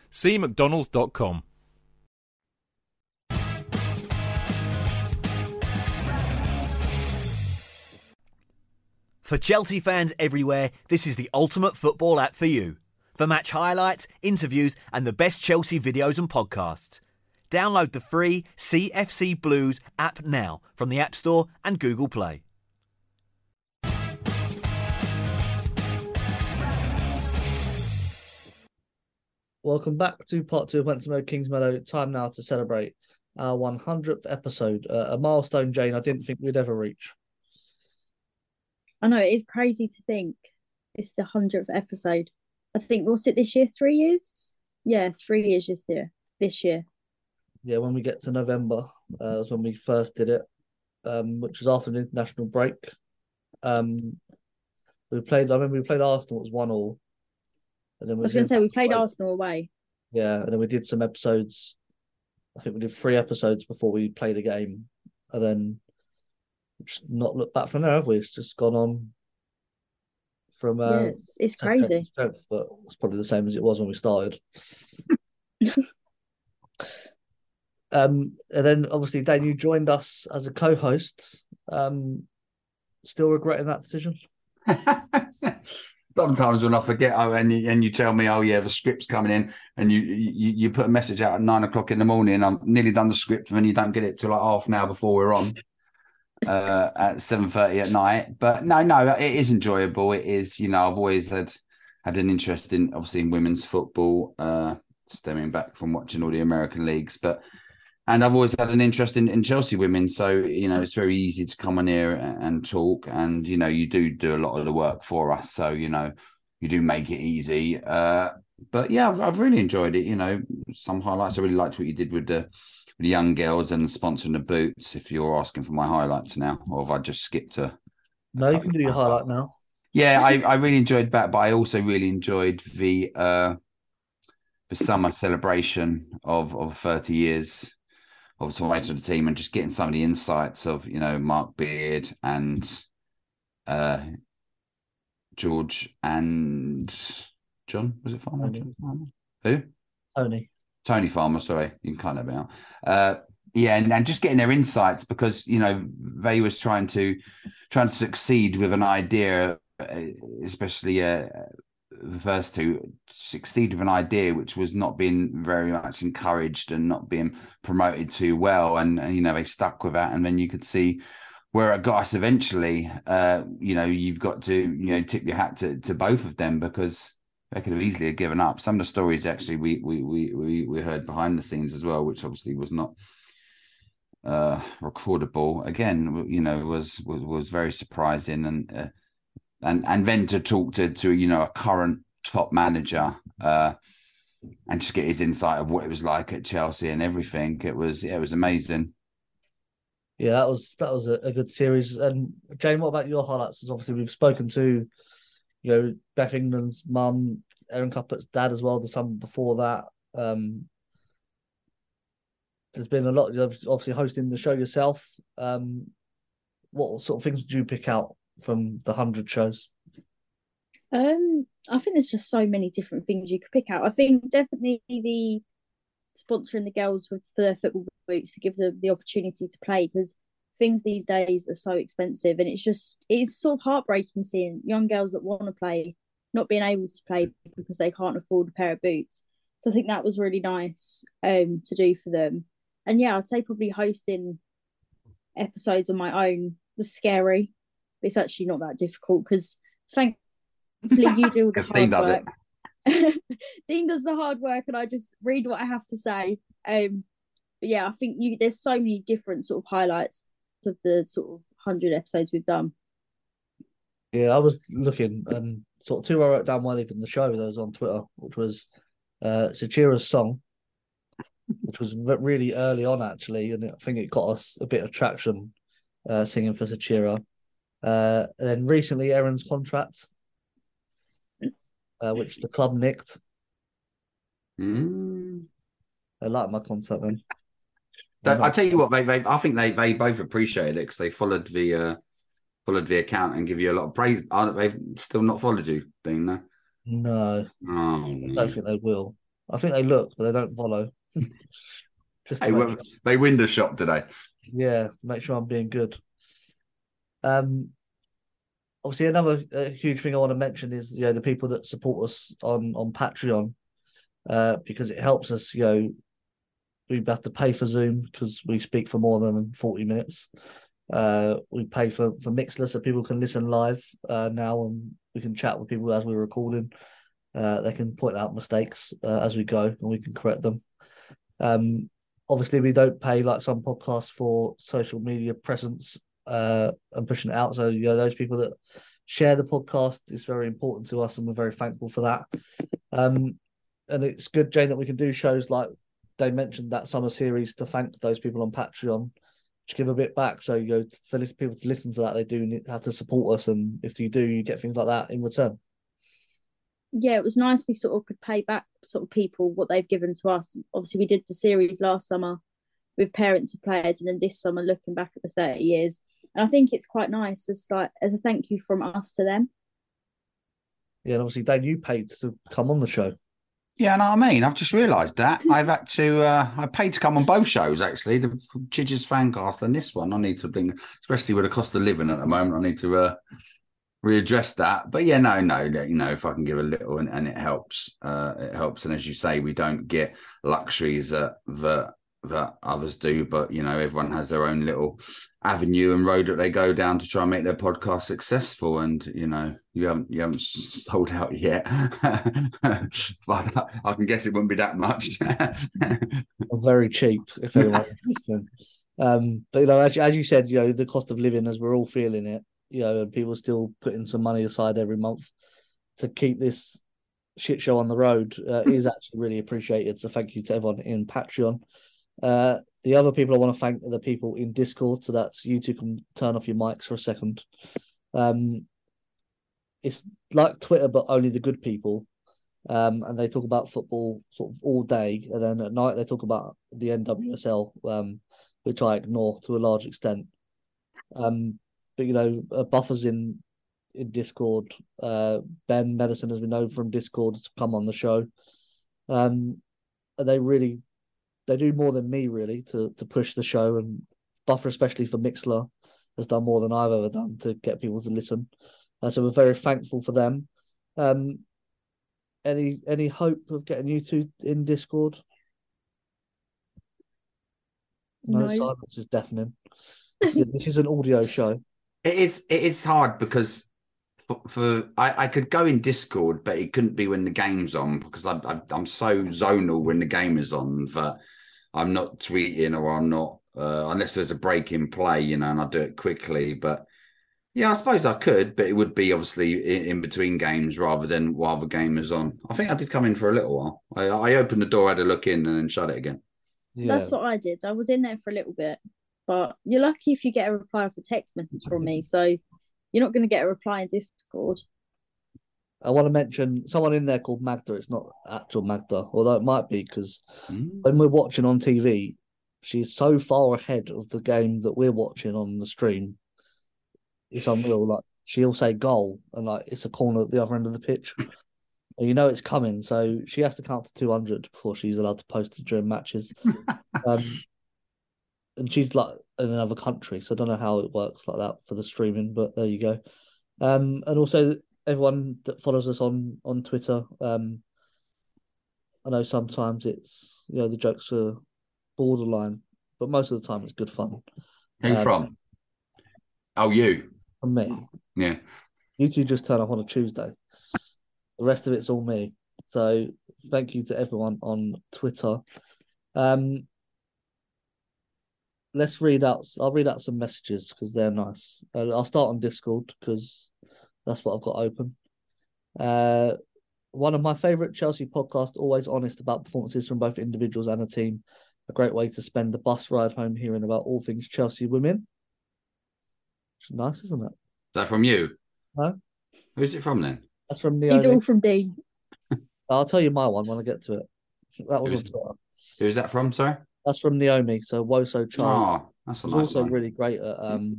See mcdonalds.com. For Chelsea fans everywhere, this is the ultimate football app for you. For match highlights, interviews, and the best Chelsea videos and podcasts. Download the free CFC Blues app now from the App Store and Google Play. Welcome back to part two of Wentworth Kings Meadow. Time now to celebrate our 100th episode, uh, a milestone, Jane, I didn't think we'd ever reach. I know it is crazy to think it's the hundredth episode. I think what's it this year? Three years? Yeah, three years this year. This year. Yeah, when we get to November, uh, was when we first did it, um, which was after the international break. Um, we played. I remember we played Arsenal. It was one all. And then I was going to say we played Arsenal away. Yeah, and then we did some episodes. I think we did three episodes before we played a game, and then just not looked back from there, have we? It's just gone on from. Uh, yeah, it's, it's crazy. Strength, but it's probably the same as it was when we started. um, and then obviously, Dan, you joined us as a co-host. Um, still regretting that decision? Sometimes when I forget, oh, and you, and you tell me, oh yeah, the script's coming in, and you, you you put a message out at nine o'clock in the morning. I'm nearly done the script, and then you don't get it till like half an hour before we're on uh, at seven thirty at night. But no, no, it is enjoyable. It is, you know, I've always had had an interest in obviously in women's football, uh, stemming back from watching all the American leagues, but and I've always had an interest in, in Chelsea women. So you know, it's very easy to come on here and, talk, and you know, you do do a lot of the work for us. So you know, you do make it easy. Uh, but yeah, I've, I've really enjoyed it. You know, some highlights. I really liked what you did with the the young girls and sponsoring the boots. If you're asking for my highlights now, or have I just skipped a? No, you can do your highlight now. Yeah, I, I really enjoyed that, but I also really enjoyed the uh the summer celebration of of 30 years of formation of the team and just getting some of the insights of you know Mark Beard and uh George and John was it Farmer? John Farmer? Who? Tony. Tony Farmer, sorry, you can cut that out. Uh, yeah, and, and just getting their insights because you know they was trying to trying to succeed with an idea, uh, especially uh, the first two succeed with an idea which was not being very much encouraged and not being promoted too well, and, and you know they stuck with that, and then you could see where it got us eventually. Uh, you know, you've got to you know tip your hat to to both of them because they could have easily given up. Some of the stories actually we we we we, we heard behind the scenes as well, which obviously was not uh recordable. Again, you know, was was was very surprising and uh, and and then to talk to to you know a current top manager uh and just get his insight of what it was like at Chelsea and everything. It was yeah, it was amazing. Yeah, that was that was a, a good series. And Jane, what about your highlights? Because obviously we've spoken to you know, Beth England's mum, Erin Cuthbert's dad as well, the summer before that. Um, there's been a lot, of obviously hosting the show yourself. Um, what sort of things did you pick out from the 100 shows? Um, I think there's just so many different things you could pick out. I think definitely the sponsoring the girls with for their football boots to give them the opportunity to play because things these days are so expensive, and it's just it's sort of heartbreaking seeing young girls that want to play not being able to play because they can't afford a pair of boots. So I think that was really nice um to do for them. And yeah, I'd say probably hosting episodes on my own was scary. It's actually not that difficult because thankfully you do all the 'Cause Dean hard does work. it. Dean does the hard work and I just read what I have to say. Um but yeah, I think you there's so many different sort of highlights of the sort of hundred episodes we've done. Yeah, I was looking and sort of two I wrote down one even the show that was on Twitter, which was uh Zecira's song, which was ve- really early on actually, and I think it got us a bit of traction uh singing for Sachira. Uh and then recently Erin's contract, uh, which the club nicked. Mm. They like my content then. So I tell you what, they, they I think they they both appreciated it because they followed the uh, followed the account and give you a lot of praise. Uh, they've still not followed you, being there. No, Oh, I don't think they will. I think they look, but they don't follow. Just Hey, well, they window shop today. Yeah, make sure I'm being good. Um, obviously, another uh, huge thing I want to mention is you know the people that support us on on Patreon, uh, because it helps us. You know, we have to pay for Zoom because we speak for more than forty minutes. Uh, we pay for for Mixlr so people can listen live uh, now, and we can chat with people as we're recording. Uh, they can point out mistakes uh, as we go, and we can correct them. Um, obviously we don't pay like some podcasts for social media presence uh and pushing it out. So you know those people that share the podcast is very important to us and we're very thankful for that. Um and it's good jane that we can do shows like they mentioned that summer series to thank those people on patreon to give a bit back. So you know for people to listen to that they do have to support us and if you do you get things like that in return. Yeah, it was nice we sort of could pay back sort of people what they've given to us. Obviously, we did the series last summer with parents of players, and then this summer looking back at the thirty years. And I think it's quite nice as like as a thank you from us to them. yeah and obviously dane you paid to come on the show Yeah, I know what I mean. I've just realised that I've had to. Uh, I paid to come on both shows actually, the Chidges Fancast and this one. I need to bring, especially with the cost of living at the moment. I need to uh, readdress that. But yeah, no, no, you know, if I can give a little and, and it helps, uh, it helps. And as you say, we don't get luxuries that that that others do, but you know, everyone has their own little avenue and road that they go down to try and make their podcast successful. And you know, you haven't you haven't sold out yet, but I can guess it wouldn't be that much. very cheap if anyone listening. Um, but you know, as, as you said, you know, the cost of living as we're all feeling it, you know, and people still putting some money aside every month to keep this shit show on the road uh, is actually really appreciated. So thank you to everyone in Patreon. Uh, the other people I want to thank are the people in Discord. So that's you two can turn off your mics for a second. Um, it's like Twitter, but only the good people. Um, and they talk about football sort of all day, and then at night they talk about the NWSL, um, which I ignore to a large extent. Um, but you know, uh, buffers in in Discord. Uh, Ben Medicine, as we know from Discord, has come on the show. Um, and they really they do more than me really to to push the show, and Buffer especially for Mixlr has done more than I've ever done to get people to listen. Uh, so we're very thankful for them. Um, any any hope of getting you two in Discord? No, No. silence is deafening. This is an audio show. It is. It is hard because for, for I, I could go in Discord, but it couldn't be when the game's on because I'm I'm, I'm so zonal when the game is on that I'm not tweeting or I'm not uh, unless there's a break in play, you know, and I do it quickly. But yeah, I suppose I could, but it would be obviously in, in between games rather than while the game is on. I think I did come in for a little while. I, I opened the door, had a look in, and then shut it again. Yeah. That's what I did. I was in there for a little bit, but you're lucky if you get a reply for text message from me. So you're not going to get a reply in Discord. I want to mention someone in there called Magda. It's not actual Magda, although it might be because Mm. when we're watching on TV, she's so far ahead of the game that we're watching on the stream. It's unreal. Like she'll say goal, and like it's a corner at the other end of the pitch, and you know it's coming. So she has to count to two hundred before she's allowed to post it during matches. um, and she's like in another country, so I don't know how it works like that for the streaming. But there you go. Um, and also everyone that follows us on on Twitter. Um, I know sometimes it's you know the jokes are borderline, but most of the time it's good fun. Who Um, from? Oh, you. From me, Yeah. you two just turn up on a Tuesday. The rest of it's all me. So thank you to everyone on Twitter. Um, let's read out. I'll read out some messages because they're nice. Uh, I'll start on Discord because that's what I've got open. Uh, one of my favorite Chelsea podcasts, always honest about performances from both individuals and a team. A great way to spend the bus ride home hearing about all things Chelsea women. It's nice, isn't it? Is that from you? No. Who's it from then? That's from He's Naomi. all from Dean. I'll tell you my one when I get to it. That was on Who's- Twitter. Who's that from? Sorry. That's from Naomi. So Woso Charles. Oh, that's a nice also one. really great at um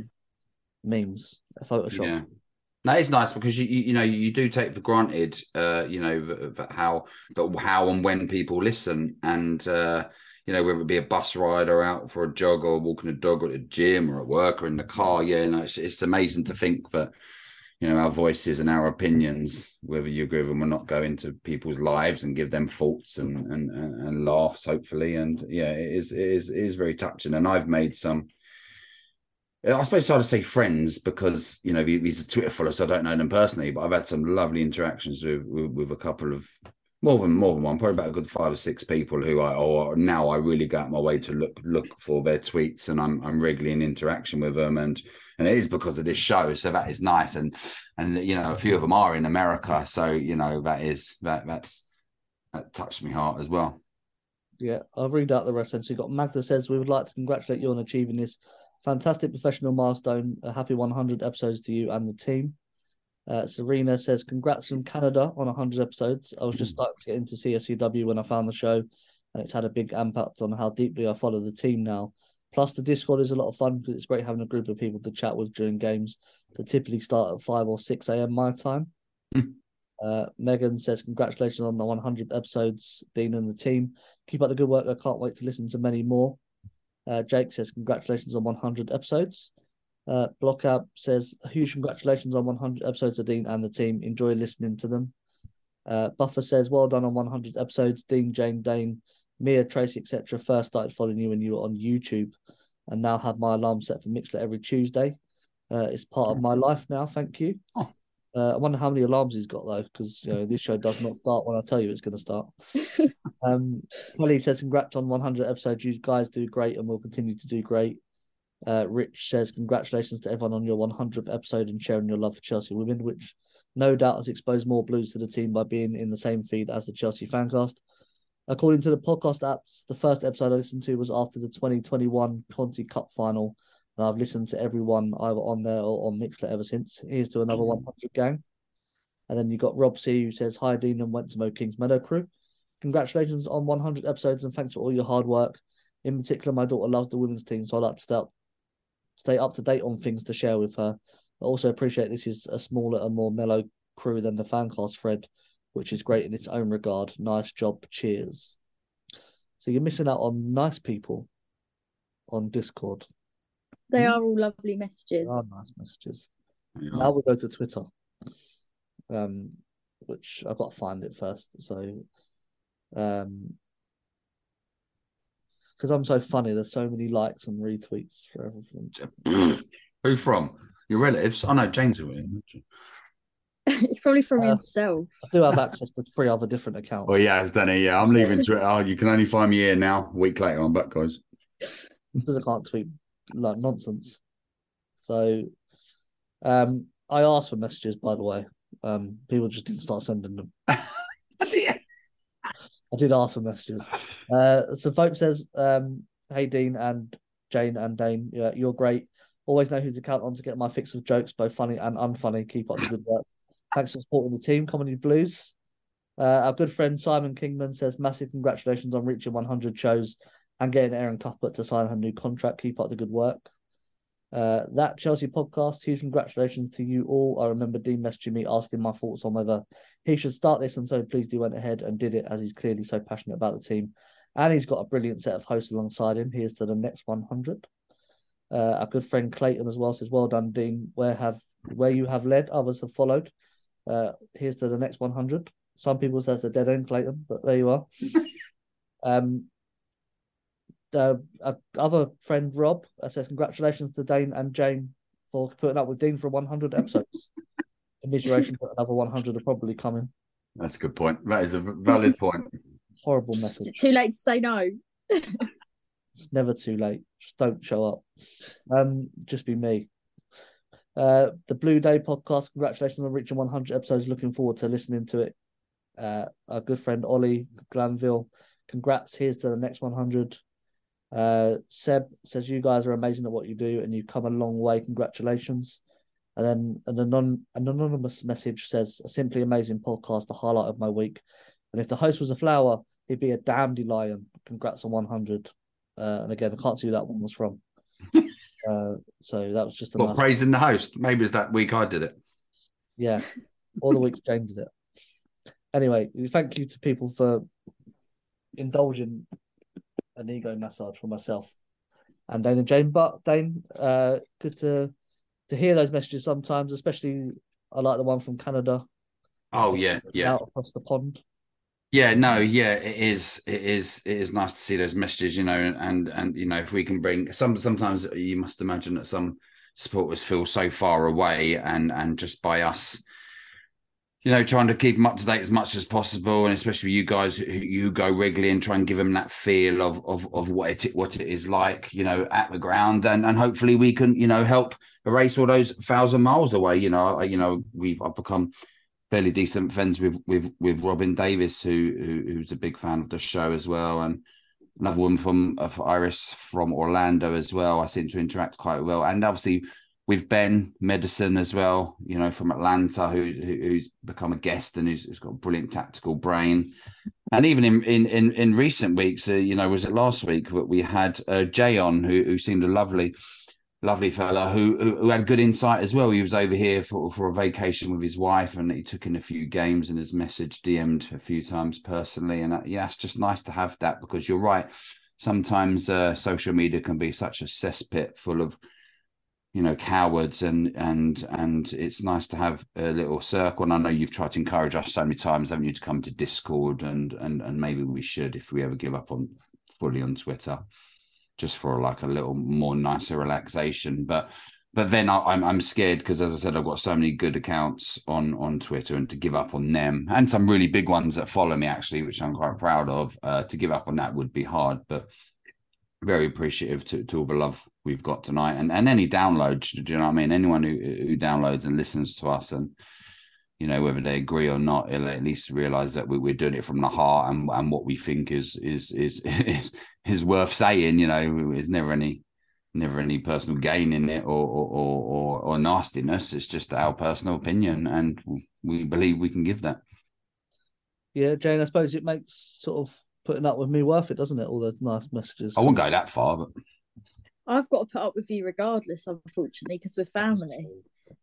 memes, Photoshop. Yeah. That is nice because you, you you know you do take for granted uh you know th- th- how but how and when people listen and uh you know whether it be a bus ride or out for a jog or walking a dog or at the gym or at work or in the car yeah no it's, it's amazing to think that you know our voices and our opinions whether you agree with them or not go into people's lives and give them thoughts and and, and, laughs hopefully and yeah it is it is it is very touching and I've made some I suppose to say friends because you know these are Twitter followers. So I don't know them personally, but I've had some lovely interactions with with, with a couple of more than more than one, probably about a good five or six people who I or now I really go out my way to look look for their tweets, and I'm I'm regularly in interaction with them, and and it is because of this show. So that is nice, and and you know a few of them are in America, so you know that is that that's that touched my heart as well. Yeah, I'll read out the rest. So you got Magda says we would like to congratulate you on achieving this fantastic professional milestone. A happy 100 episodes to you and the team. Uh, Serena says congrats from Canada on 100 episodes. I was just starting to get into CFCW when I found the show, and it's had a big impact on how deeply I follow the team now. Plus, the Discord is a lot of fun because it's great having a group of people to chat with during games that typically start at 5 or 6 a.m. my time. Uh, Megan says, Congratulations on the 100 episodes, Dean and the team. Keep up the good work. I can't wait to listen to many more. Uh, Jake says, Congratulations on 100 episodes. Uh, Blockout says, Huge congratulations on 100 episodes of Dean and the team. Enjoy listening to them. Uh, Buffer says, Well done on 100 episodes. Dean, Jane, Dane, Mia, Tracy, etc. First started following you when you were on YouTube and now have my alarm set for Mixlr every Tuesday. Uh, it's part of my life now. Thank you. Oh. Uh, I wonder how many alarms he's got though, because you know this show does not start when I tell you it's going to start. um, Kelly says, "Congrats on 100 episodes. You guys do great, and we'll continue to do great." Uh, Rich says, "Congratulations to everyone on your 100th episode and sharing your love for Chelsea women, which no doubt has exposed more blues to the team by being in the same feed as the Chelsea Fancast." According to the podcast apps, the first episode I listened to was after the 2021 Conti Cup final, and I've listened to everyone either on there or on Mixlr ever since. Here's to another 100 gang. And then you got Rob C, who says, Hi, Dean and went to Mo Kings Meadow crew. Congratulations on 100 episodes and thanks for all your hard work. In particular, my daughter loves the women's team, so I like to stay up, stay up to date on things to share with her. I also appreciate this is a smaller and more mellow crew than the fancast thread, which is great in its own regard. Nice job. Cheers. So you're missing out on nice people on Discord. They are all lovely messages. Oh, nice messages. Yeah. Now we'll go to Twitter, um, which I've got to find it first. So, um, because I'm so funny, there's so many likes and retweets for everything. Who from? Your relatives? Oh know James. will be. it's probably from Uh, himself. I do have access to three other different accounts. Oh yeah, it's Danny. Yeah, I'm leaving Twitter. Oh, you can only find me here now. A week later, I'm back, guys. because I can't tweet like nonsense. So, um, I asked for messages, by the way. Um, people just didn't start sending them. I did ask for messages. Uh, so Vote says, um, "Hey Dean and Jane and Dane, yeah, you're great. Always know who to count on to get my fix of jokes, both funny and unfunny. Keep up the good work. Thanks for supporting the team, Comedy Blues." Uh, our good friend Simon Kingman says, "Massive congratulations on reaching 100 shows and getting Erin Cuthbert to sign her new contract. Keep up the good work." Uh, that Chelsea podcast, huge congratulations to you all. I remember Dean messaging me asking my thoughts on whether he should start this, and so please do went ahead and did it as he's clearly so passionate about the team And he's got a brilliant set of hosts alongside him. Here's to the next 100. Uh, our good friend Clayton as well says, "Well done, Dean. Where have where you have led, others have followed. Uh, here's to the next 100. Some people says a dead end, Clayton, but there you are. um, the uh, other friend Rob says, "Congratulations to Dane and Jane for putting up with Dean for 100 episodes. Commiseration for another 100 are probably coming. That's a good point. That is a valid point. Horrible message. it too late to say no? It's never too late. Just don't show up. Um, just be me. Uh, the Blue Day podcast. Congratulations on reaching 100 episodes. Looking forward to listening to it. Uh, our good friend Ollie Glanville. Congrats. Here's to the next 100. Uh, Seb says you guys are amazing at what you do and you've come a long way. Congratulations. And then an, anon- an anonymous message says a simply amazing podcast, the highlight of my week. And if the host was a flower, he'd be a dandelion. Congrats on 100. Uh, and again, I can't see who that one was from. uh, so that was just a Well, nice, praising the host. Maybe it's that week I did it. yeah. All the weeks James did it. Anyway, thank you to people for indulging an ego massage for myself and Dane and Jane. But Dane, uh, good to to hear those messages sometimes, especially I like the one from Canada. Oh yeah, yeah. Out across the pond. Yeah, no, yeah, it is. It is. It is nice to see those messages, you know, and and you know, if we can bring some. Sometimes you must imagine that some supporters feel so far away, and and just by us, you know, trying to keep them up to date as much as possible, and especially you guys who you go regularly and try and give them that feel of of of what it what it is like, you know, at the ground, and and hopefully we can, you know, help erase all those thousand miles away. You know, I, you know, we've I've become fairly decent friends with with with Robin Davis, who, who who's a big fan of the show as well, and another woman from of Iris from Orlando as well. I seem to interact quite well, and obviously with Ben Medicine as well, you know, from Atlanta, who, who who's become a guest and who's, who's got a brilliant tactical brain, and even in in in, in recent weeks, uh, you know, was it last week that we had uh, Jay on, who who seemed a lovely lovely fella who, who who had good insight as well. He was over here for, for a vacation with his wife, and he took in a few games and his message DM'd a few times personally. And uh, yeah, it's just nice to have that because you're right. Sometimes uh, social media can be such a cesspit full of you know cowards and and and it's nice to have a little circle and i know you've tried to encourage us so many times haven't you to come to discord and and and maybe we should if we ever give up on fully on twitter just for like a little more nicer relaxation. But but then I, I'm I'm scared because as I said, I've got so many good accounts on on Twitter, and to give up on them, and some really big ones that follow me actually, which I'm quite proud of. Uh, to give up on that would be hard, but very appreciative to, to all the love we've got tonight, and and any downloads. Do you know what I mean? Anyone who who downloads and listens to us and you know whether they agree or not it'll at least realize that we, we're doing it from the heart and, and what we think is is is is, is worth saying you know there's never any never any personal gain in it or or, or or nastiness it's just our personal opinion and we believe we can give that Yeah, Jane, I suppose it makes sort of putting up with me worth it, doesn't it? All those nice messages. i wouldn't go that far but I've got to put up with you regardless, unfortunately, because we're family.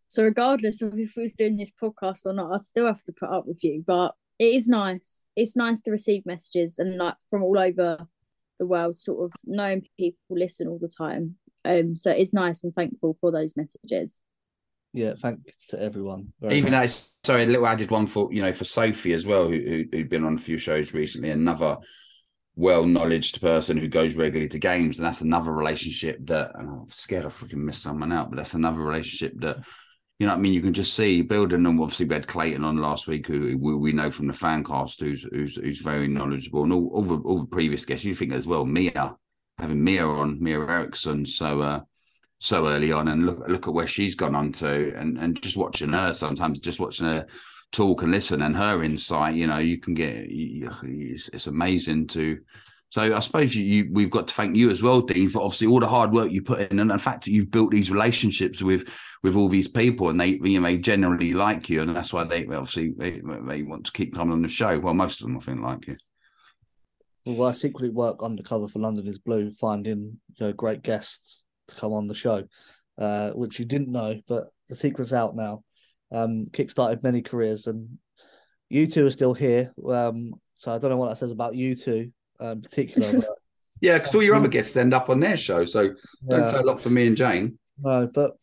So regardless of if we was doing this podcast or not, I'd still have to put up with you. But it is nice. It's nice to receive messages and like from all over the world, sort of knowing people listen all the time. Um, so it's nice and thankful for those messages. Yeah, thanks to everyone. Very even much. that sorry a little added one for you know for sophie as well who, who who'd been on a few shows recently another well knowledged person who goes regularly to games and that's another relationship that and i'm scared i freaking miss someone out but that's another relationship that you know i mean? You can just see building and obviously we had clayton on last week who we, we know from the fan cast who's who's, who's very knowledgeable and all, all the all the previous guests. You think as well mia having mia on mia erickson so uh so early on and look look at where she's gone on to and and just watching her sometimes just watching her talk and listen and her insight you know you can get it's amazing to so I suppose you, you we've got to thank you as well Dean for obviously all the hard work you put in and the fact that you've built these relationships with with all these people and they you know they generally like you and that's why they obviously they, they want to keep coming on the show well most of them I think like you Well, I secretly work undercover for London is Blue, finding you know, great guests to come on the show, uh, which you didn't know, but the secret's out now. Um, kickstarted many careers, and you two are still here. Um, so I don't know what that says about you two. uh, in particular. but, Yeah, because all your other guests end up on their show, so don't yeah. say a lot for me and Jane. No, but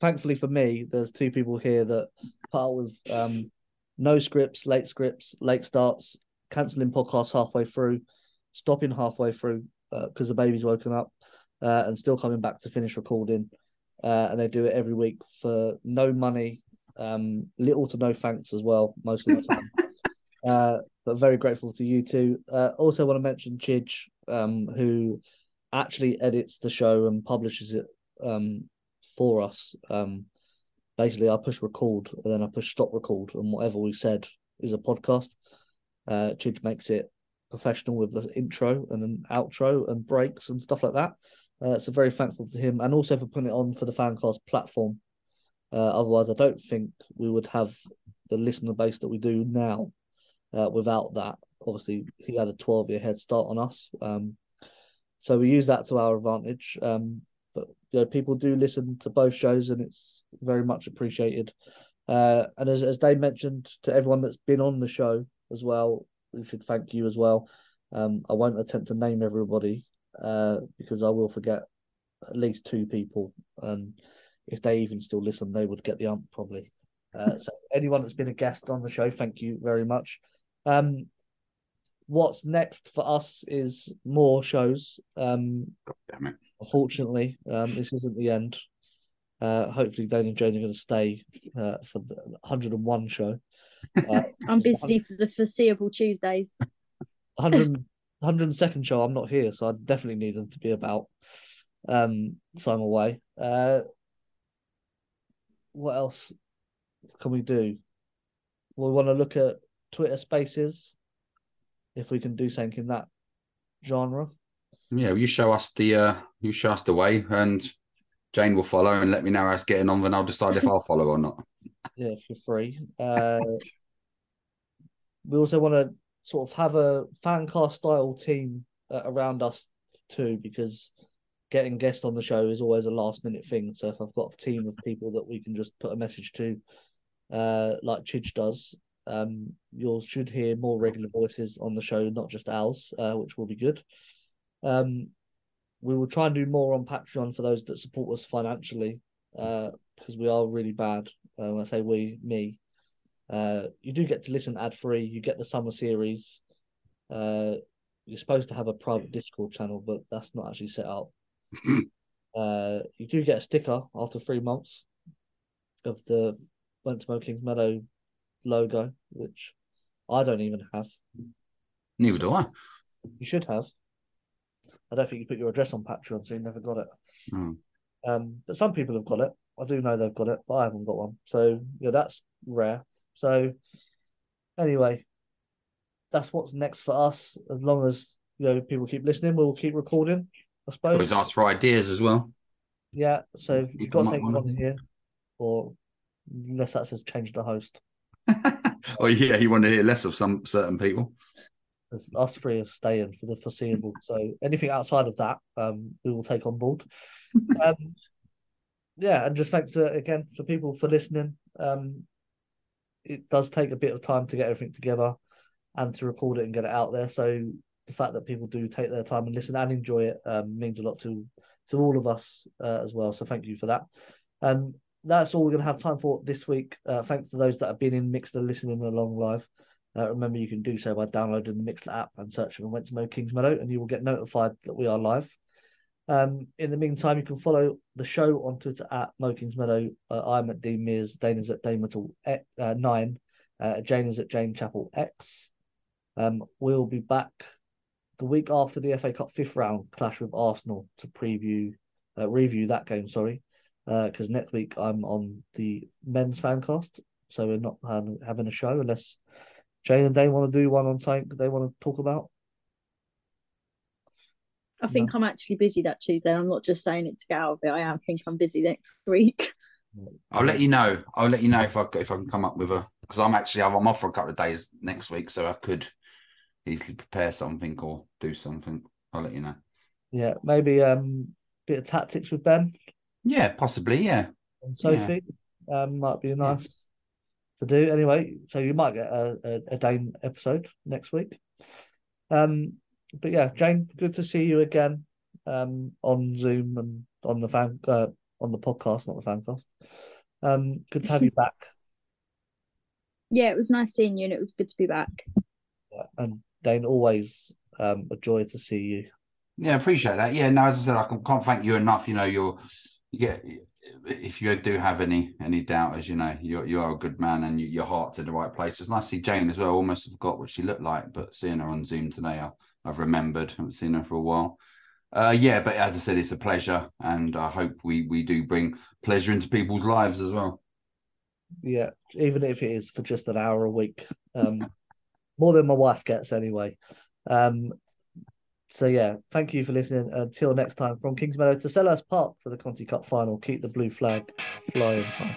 thankfully for me, there's two people here that out with um, no scripts, late scripts, late starts, cancelling podcasts halfway through, stopping halfway through because the baby's woken up, uh, and still coming back to finish recording. Uh, and they do it every week for no money, um, little to no thanks as well, most of the time. uh, but very grateful to you two. Uh, also, want to mention Chidge, um, who actually edits the show and publishes it um, for us. Um, basically, I push record and then I push stop record, and whatever we said is a podcast. Uh, Chidge makes it professional with the intro and an outro and breaks and stuff like that. Uh, so very thankful to him and also for putting it on for the Fancast platform. Uh, otherwise, I don't think we would have the listener base that we do now uh, without that. Obviously, he had a 12 year head start on us. Um, so we use that to our advantage. Um, but you know, people do listen to both shows, and it's very much appreciated. Uh, and as as Dave mentioned to everyone that's been on the show as well, we should thank you as well. Um, I won't attempt to name everybody uh, because I will forget at least two people, and if they even still listen, they would get the ump probably. Uh, so anyone that's been a guest on the show, thank you very much. Um, what's next for us is more shows. Um, Damn it. Unfortunately, um, this isn't the end. Uh, hopefully, Dane and Jane are going to stay uh, for the 101 show. Uh, I'm busy for the foreseeable Tuesdays. 100, 102nd show, I'm not here, so I definitely need them to be about. Um, so I'm away. Uh, what else can we do? We want to look at Twitter Spaces, if we can do something in that genre. Yeah, you show us the uh, you show us the way, and Jane will follow and let me know how it's getting on. Then I'll decide if I'll follow or not. Yeah, if you're free. Uh, we also want to sort of have a fan cast style team uh, around us too, because getting guests on the show is always a last minute thing. So if I've got a team of people that we can just put a message to, uh, like Chidge does, um, you should hear more regular voices on the show, not just ours, uh, which will be good. Um, we will try and do more on Patreon for those that support us financially, uh, because we are really bad. Uh, when I say we, me, uh, you do get to listen ad free. You get the summer series. Uh, you're supposed to have a private Discord channel, but that's not actually set up. uh, you do get a sticker after three months of the Went to Mo Kings Meadow logo, which I don't even have. Neither do I. You should have. I don't think you put your address on Patreon, so you never got it. Hmm. Um, but some people have got it. I do know they've got it, but I haven't got one. So yeah, that's rare. So anyway, that's what's next for us. As long as you know people keep listening, we'll keep recording. I suppose. Always ask for ideas as well. Yeah. So you've got might something wanna- want to hear, or unless that says change the host. oh yeah, you want to hear less of some certain people. Us three are staying for the foreseeable. So anything outside of that, um, we will take on board. um, yeah, and just thanks to, again for people for listening. Um, it does take a bit of time to get everything together and to record it and get it out there. So the fact that people do take their time and listen and enjoy it um, means a lot to to all of us uh, as well. So thank you for that. Um, that's all we're going to have time for this week. Uh, thanks to those that have been in Mixlr listening along live. Uh, remember, you can do so by downloading the Mixlr app and searching for Went Kings Meadow, and you will get notified that we are live. Um, in the meantime, you can follow the show on Twitter at Mo Kings Meadow. Uh, I'm at Dean Mears, Dane is at Dane Metal uh, 9, uh, Jane is at Jane Chapel X. Um, we'll be back the week after the FA Cup fifth round clash with Arsenal to preview, uh, review that game, sorry, because next week I'm on the men's fancast, so we're not having, having a show unless Jane and Dane want to do one on something that they want to talk about. I think I'm actually busy that Tuesday. I'm not just saying it to get out of it. I am think I'm busy next week. I'll let you know. I'll let you know if I if I can come up with a because I'm actually I'm off for a couple of days next week, so I could easily prepare something or do something. I'll let you know. Yeah, maybe um bit of tactics with Ben Yeah, possibly. Yeah. and Sophie. Um, might be nice to do. Anyway, so you might get a, a, a Dane episode next week. Um, but yeah, Jane, good to see you again um, on Zoom and on the fan uh, on the podcast, not the fancast. Um, good to have you back. Yeah, it was nice seeing you, and it was good to be back. And Dane, always um, a joy to see you. Yeah, appreciate that. Yeah, no, as I said, I can't thank you enough. You know, you're you get if you do have any any doubt, as you know, you're you are a good man and you, your heart's in the right place. It's nice to see Jane as well. Almost forgot what she looked like, but seeing her on Zoom today, I, I've remembered. I haven't seen her for a while. Uh, yeah, but as I said, it's a pleasure, and I hope we we do bring pleasure into people's lives as well. Yeah, even if it is for just an hour a week, um, more than my wife gets anyway. Um, so yeah, thank you for listening. Until next time, from Kingsmeadow to Selhurst Park for the Conti Cup final. Keep the blue flag flying high.